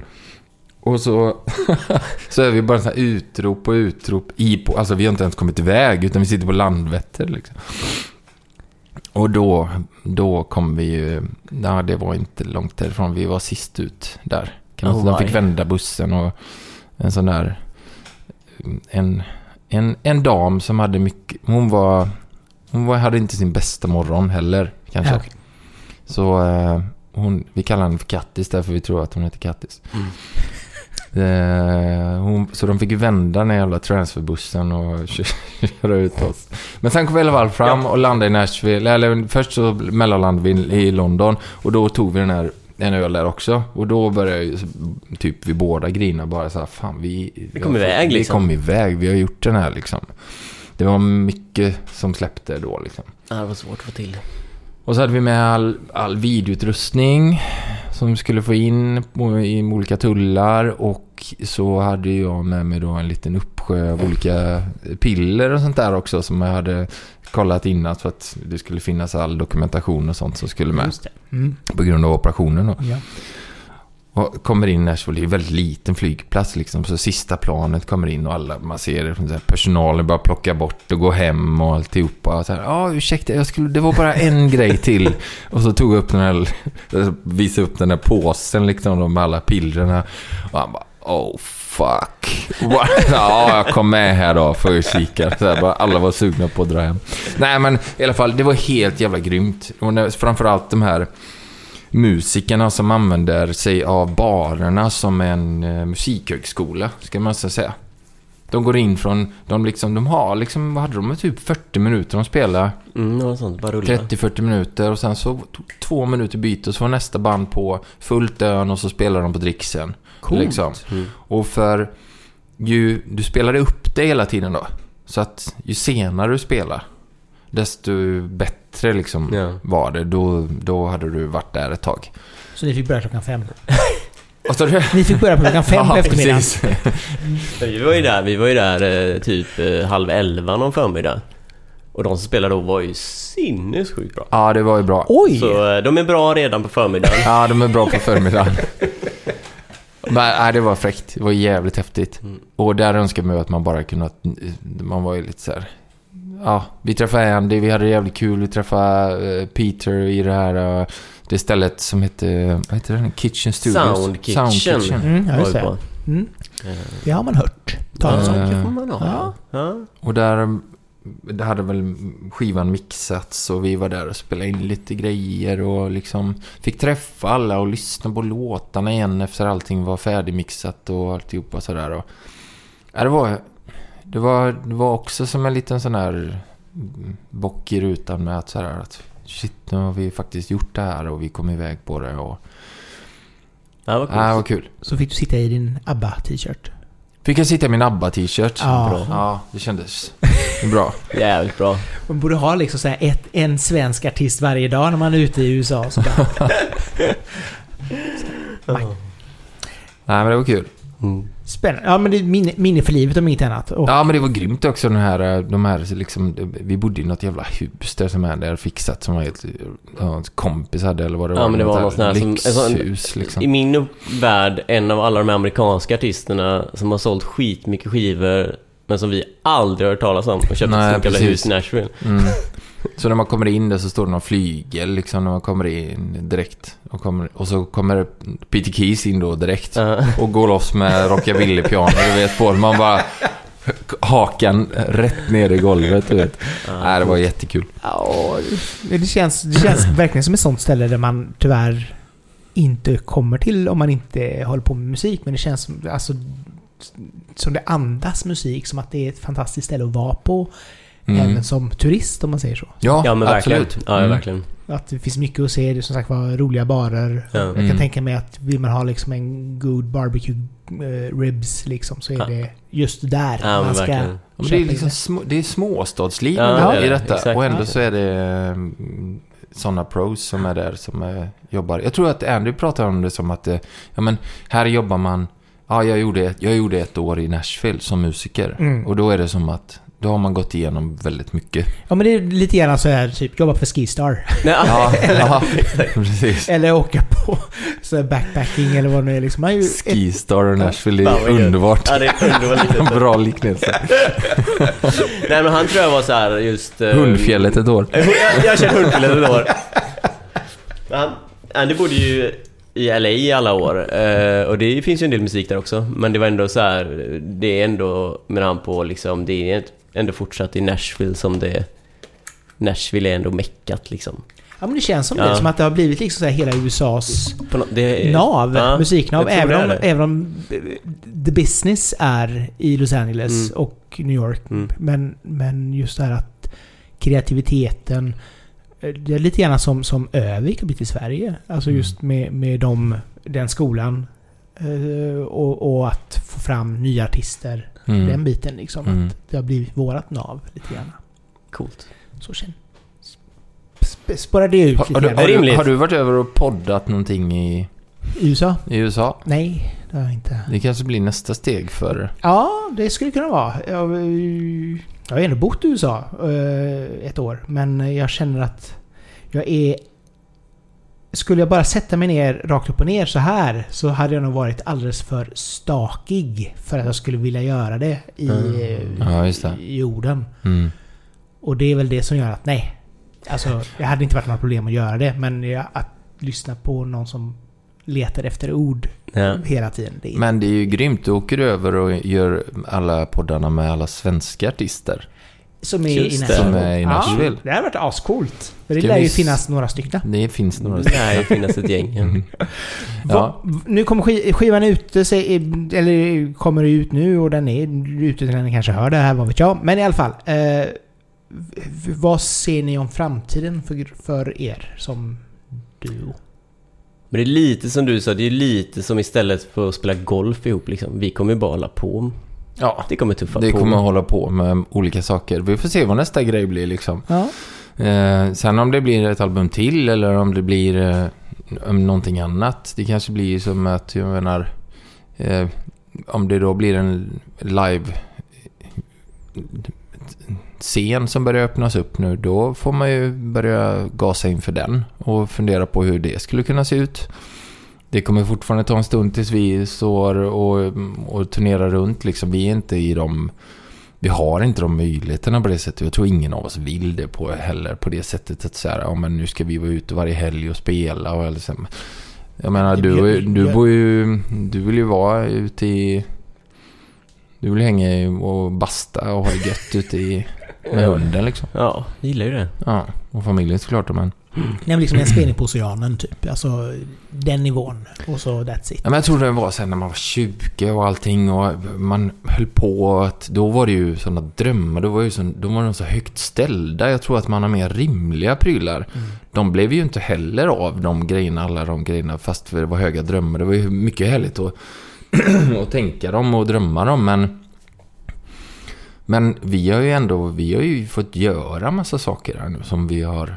Och så, så är vi bara så här utrop och utrop i på, alltså vi har inte ens kommit iväg utan vi sitter på Landvetter liksom. Och då, då kom vi ju, ja det var inte långt därifrån, vi var sist ut där. Kan man Oh, de fick vända bussen och en sån där, en, en, en dam som hade mycket, hon var, hon var, hade inte sin bästa morgon heller kanske. Okej. Så eh, hon, vi kallar henne för Kattis därför vi tror att hon heter Kattis. Mm. Eh, hon, så de fick vända den jävla transferbussen och köra ut oss. Men sen kom vi i alla fall fram och landade i Nashville. Eller först så mellanlandade vi i London och då tog vi den här en öl där också. Och då började ju typ vi båda grina bara så här, fan vi... Vi kom iväg, Vi liksom. kom iväg, vi har gjort den här liksom. Det var mycket som släppte då liksom. Ja, det var svårt att få till. Och så hade vi med all, all videoutrustning som vi skulle få in på- i olika tullar och så hade jag med mig då en liten uppsjö av olika piller och sånt där också som jag hade kollat innan för att det skulle finnas all dokumentation och sånt som skulle med. Mm. på grund av operationen då. Ja. Och kommer in Nashville, det är en väldigt liten flygplats liksom. Så sista planet kommer in och alla, man ser det, här, personalen bara plocka bort och gå hem och alltihopa. Och så här, ja ursäkta, jag skulle, det var bara en grej till. Och så tog jag upp den här, visade upp den där påsen liksom med alla pillerna. Och han bara, oh fuck. ja, jag kom med här då för att kika. Så här, bara, alla var sugna på att dra hem. Nej men i alla fall, det var helt jävla grymt. Och när- framförallt de här musikerna som använder sig av barerna som en eh, musikhögskola, ska man säga. De går in från, de liksom, de har liksom, vad hade de, typ 40 minuter de spelar. Mm, något sånt. Bara rulla. 30-40 minuter och sen så två minuter byte och så var nästa band på fullt ön och så spelar de på dricksen. Coolt. Liksom. Mm. Och för ju, du spelade upp det hela tiden då. Så att ju senare du spelar, desto bättre liksom Ja. var det. Då, då hade du varit där ett tag. Så ni fick börja klockan fem? Vad sa du? Ni fick börja på klockan fem på eftermiddagen? precis. Vi var ju där, vi var ju där eh, typ eh, halv elva någon förmiddag. Och de som spelade då var ju sinnessjukt bra. Ja, det var ju bra. Oj! Så eh, de är bra redan på förmiddagen. Ja, de är bra på förmiddagen. Men nej, det var fräckt. Det var jävligt häftigt. Mm. Och där önskar man ju att man bara kunnat... Man var ju lite så här. Ja, vi träffade Andy, vi hade jävligt kul. Vi träffade eh, Peter i det här... eh, det stället som hette... Vad heter det? Kitchen Studios? Sound Kitchen. Mm, ja, Var just vi det. Mm, Eh, det har man hört talas om. Eh, det får man ha. ja. Ja. Och där... Det hade väl skivan mixats och vi var där och spelade in lite grejer och liksom fick träffa alla och lyssna på låtarna igen efter allting var färdigmixat och alltihopa sådär. Och, ja, det, var, det, var, det var också som en liten sån här bock i rutan med att sådär att shit, nu har vi faktiskt gjort det här och vi kom iväg på det och Ja, vad ja, det var coolt. kul. Så fick du sitta i din ABBA-t-shirt. Fick jag sitta i min ABBA-t-shirt. Ja. Bra. Ja, det kändes bra. Jävligt bra. Man borde ha liksom så här ett, en svensk artist varje dag när man är ute i USA. Så bara, Nej, men det var kul. Mm. Spännande. Ja, men det är minne, minne för livet om inget annat. Och, Ja, men det var grymt också den här, eh, de här liksom, vi bodde i något jävla hus där som är där fixat som var helt, ja, en kompis hade eller vad det Ja, var. men det var något sånt här som- lyxhus liksom. I min värld, en av alla de här amerikanska artisterna som har sålt skitmycket skivor men som vi aldrig har hört talas om och köpt ett stort hus i Nashville. Mm. Så när man kommer in där så står det någon flygel liksom när man kommer in direkt. Och, kommer, och så kommer Peter Keys in då direkt. Ja. Och går loss med rockabilly-piano, du vet på. Man bara hakan rätt ner i golvet, du vet. Nej, det var jättekul. Ja, det känns, det känns verkligen som ett sånt ställe där man tyvärr inte kommer till om man inte håller på med musik. Men det känns som, alltså, som det andas musik, som att det är ett fantastiskt ställe att vara på. Mm. Även som turist om man säger så. Ja, Ja men verkligen. absolut. Ja, Mm. verkligen. Att det finns mycket att se. Det är som sagt var roliga barer. Ja. Jag kan Mm. tänka mig att vill man ha liksom en god barbecue eh, ribs liksom så är Ja. det just där Ja, man ska verkligen. Det är liksom små, det är småstadsliv Ja, är i det. detta. Exakt. Och ändå Ja. så är det sådana pros som är där som eh, jobbar. Jag tror att Andy pratar om det som att eh, ja, men här jobbar man... Ja, jag gjorde, ett- jag gjorde ett år i Nashville som musiker. Mm. Och då är det som att då har man gått igenom väldigt mycket. Ja men det är lite grann så här typ jobba för Skistar. Nej, Ja, ja precis. Eller åka på så här backpacking eller vad det nu är liksom. Man är ju Skistar och Nashville, det är gött. underbart. Ja, det är underbart. Bra liknelse. Nej men han tror jag var så här just... eh, Hundfjället ett år. Jag, jag har kört Hundfjället ett år. Han, Andy bodde ju i LA i alla år eh, och det finns ju en del musik där också. Men det var ändå så här, det är ändå, med han på liksom, det är ändå fortsatt i Nashville som det... Nashville är ändå meckat liksom. ja men det känns som Ja. det. Som att det har blivit liksom så här hela USAs det är, nav. Ja, musiknav. Även om, även om eh, the business är i Los Angeles Mm. och New York. Mm. Men, men just det här att kreativiteten eh, det är lite grann som, som Övik har blivit i Sverige. Alltså Mm. just med, med de, den skolan. eh, Och, och att få fram nya artister. Den Mm. biten liksom. Mm. Att det har blivit vårat nav lite grann. Coolt. Så känns sp- Spårar det ut Har, lite har, du, grann? har, du, har du varit över och poddat någonting i, I USA? i USA? Nej, det har jag inte. Det kanske blir nästa steg för... Ja, det skulle kunna vara. Jag, eh, jag har ändå bott i USA eh, ett år. Men jag känner att jag är... Skulle jag bara sätta mig ner rakt upp och ner så här så hade jag nog varit alldeles för stakig för att jag skulle vilja göra det i, Mm. eh, Ja, just det. i jorden. Mm. Och det är väl det som gör att nej. Alltså, det hade inte varit några problem att göra det. Men jag, att lyssna på någon som letar efter ord Ja. hela tiden. Det är Men det är ju grymt. Du åker över och gör alla poddarna med alla svenska artister. Som är Just i det. Nashville. Som är i Nashville. Ja, det hade varit ascoolt. För det Ska lär vi ju finnas några stycken. Det finns några Det lär ju finnas ett gäng. Mm. Ja. Va, nu kommer sk- skivan ute, sig, eller kommer ut nu och den är ute när ni kanske hör det här, vad vet jag. Men i alla fall. Eh, vad ser ni om framtiden för, för er som duo? Men det är lite som du sa, det är lite som istället för att spela golf ihop liksom. Vi kommer ju bara hålla på. Ja, Det kommer tuffa det på. kommer att hålla på med olika saker. Vi får se vad nästa grej blir liksom. Ja. Eh, sen om det blir ett album till eller om det blir eh, någonting annat. Det kanske blir som att, jag menar, eh, om det då blir en live scen som börjar öppnas upp nu, då får man ju börja gasa inför den och fundera på hur det skulle kunna se ut. Det kommer fortfarande ta en stund tills vi står och, och turnerar runt. Liksom. Vi är inte i de... Vi har inte de möjligheterna på det sättet. Jag tror ingen av oss vill det på heller på det sättet att säga, ja men nu ska vi vara ute varje helg och spela och eller så. Jag menar, du, du bor ju... Du vill ju vara ute i... Du vill hänga och basta och ha det gött ute i... Med hunden liksom. Ja, gillar ju det. Ja, och familjen såklart. Men, Nej, men liksom en spelning på Oceanen typ. Alltså den nivån. Och så that's it. ja, men jag tror det var sen när man var 20 och allting och man höll på att... Då var det ju sådana drömmar. Då var, ju så, då var de så högt ställda. Jag tror att man har mer rimliga prylar. Mm. De blev ju inte heller av de grejerna, alla de grejerna, fast det var höga drömmar. Det var ju mycket härligt att och tänka dem och drömma dem. Men, men vi har ju ändå vi har ju fått göra massa saker här nu som vi har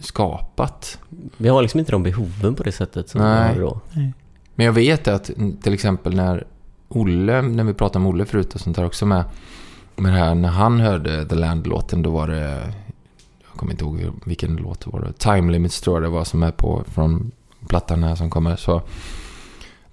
skapat. Vi har liksom inte de behoven på det sättet som Nej. vi har då. Men jag vet att till exempel när Olle, när vi pratade om Olle förut och sånt där också med, med det här, när han hörde The Land-låten då var det, jag kommer inte ihåg vilken låt det var. Time Limits tror jag det var som är på, från plattan här som kommer. Så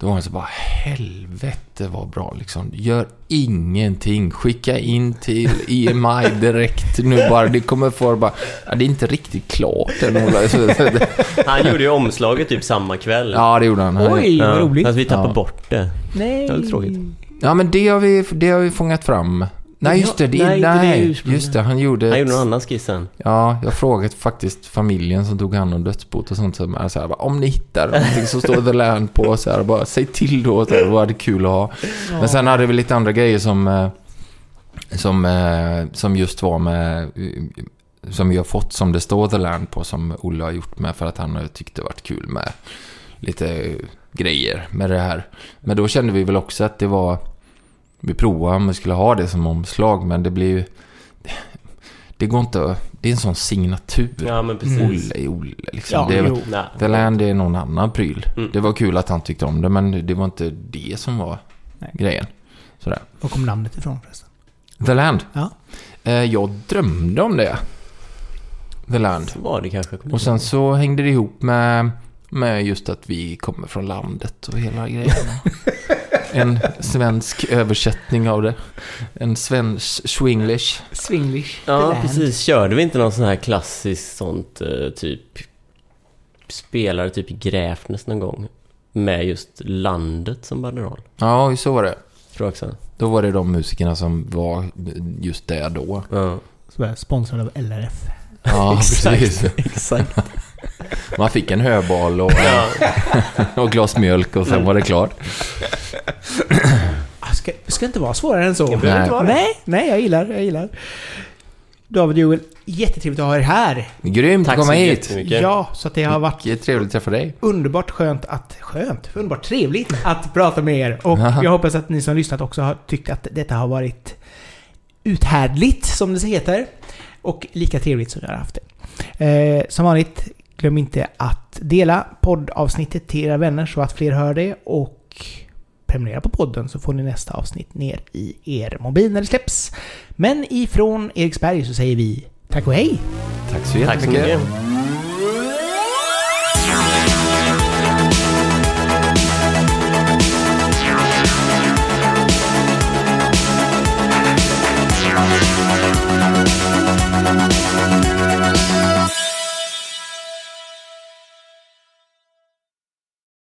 då var han så bara, helvete vad bra liksom. Gör ingenting. Skicka in till EMI direkt nu bara. Det kommer få bara, ja, det är inte riktigt klart än Han gjorde ju omslaget typ samma kväll. Ja, det gjorde han. Oj, vad roligt. Fast vi tappade Ja. bort det. Nej. Det var lite tråkigt. Ja, men det har vi, det har vi fångat fram. Nej, just det. det Nej, nej, ursprungliga. just det. Han gjorde... Han ett- gjorde någon annan skiss sen. Ja, jag frågade faktiskt familjen som tog hand om dödsbot och sånt. Så här, så här, bara, om ni hittar någonting som står The Land på, så här, bara säg till då. Så här, det var det kul att ha. Men sen hade vi lite andra grejer som, eh, som, eh, som just var med, eh, som vi har fått som det står The Land på, som Olle har gjort med för att han har tyckt det varit kul med lite grejer med det här. Men då kände vi väl också att det var, vi provade om vi skulle ha det som omslag, men det blir ju, det går inte, att- det är en sån signatur. Ja, men precis. Olle är Olle liksom. Ja, det är, jo. The Land är någon annan pryl. Mm. Det var kul att han tyckte om det, men det var inte det som var Nej. grejen. Sådär. Var kom namnet ifrån förresten? The Land. Ja. Eh, jag drömde om det. The Land. Så var det kanske. Och sen så hängde det ihop med, med just att vi kommer från landet och hela grejen. En svensk översättning av det. En svensk swinglish. Swinglish. Ja, Land. precis. Körde vi inte någon sån här klassisk sånt eh, typ spelare typ i Gräfnäs någon gång? Med just landet som banderoll. Ja, så var det. Tror jag också. Då var det de musikerna som var just det då. Ja. Så är jag sponsrad av LRF. Ja, precis. Exakt. Man fick en höbal och, Ja. och glas mjölk och sen var det klart. Ah, Ska, ska inte vara svårare än så. Det behöver inte vara det. Nej, nej, jag gillar, jag gillar. David och Joel, jättetrevligt att ha er här. Grymt Tack att komma hit. Ja, så att det har varit Mycket trevligt att träffa dig. underbart skönt att... Skönt? Underbart trevligt att prata med er. Och jag hoppas att ni som lyssnat också har tyckt att detta har varit uthärdligt, som det heter. Och lika trevligt som jag har haft det. Eh, som vanligt, glöm inte att dela poddavsnittet till era vänner så att fler hör det. Och prenumerera på podden så får ni nästa avsnitt ner i er mobil när det släpps. Men ifrån Eriksberg så säger vi tack och hej! Tack så Tack så jättemycket. mycket.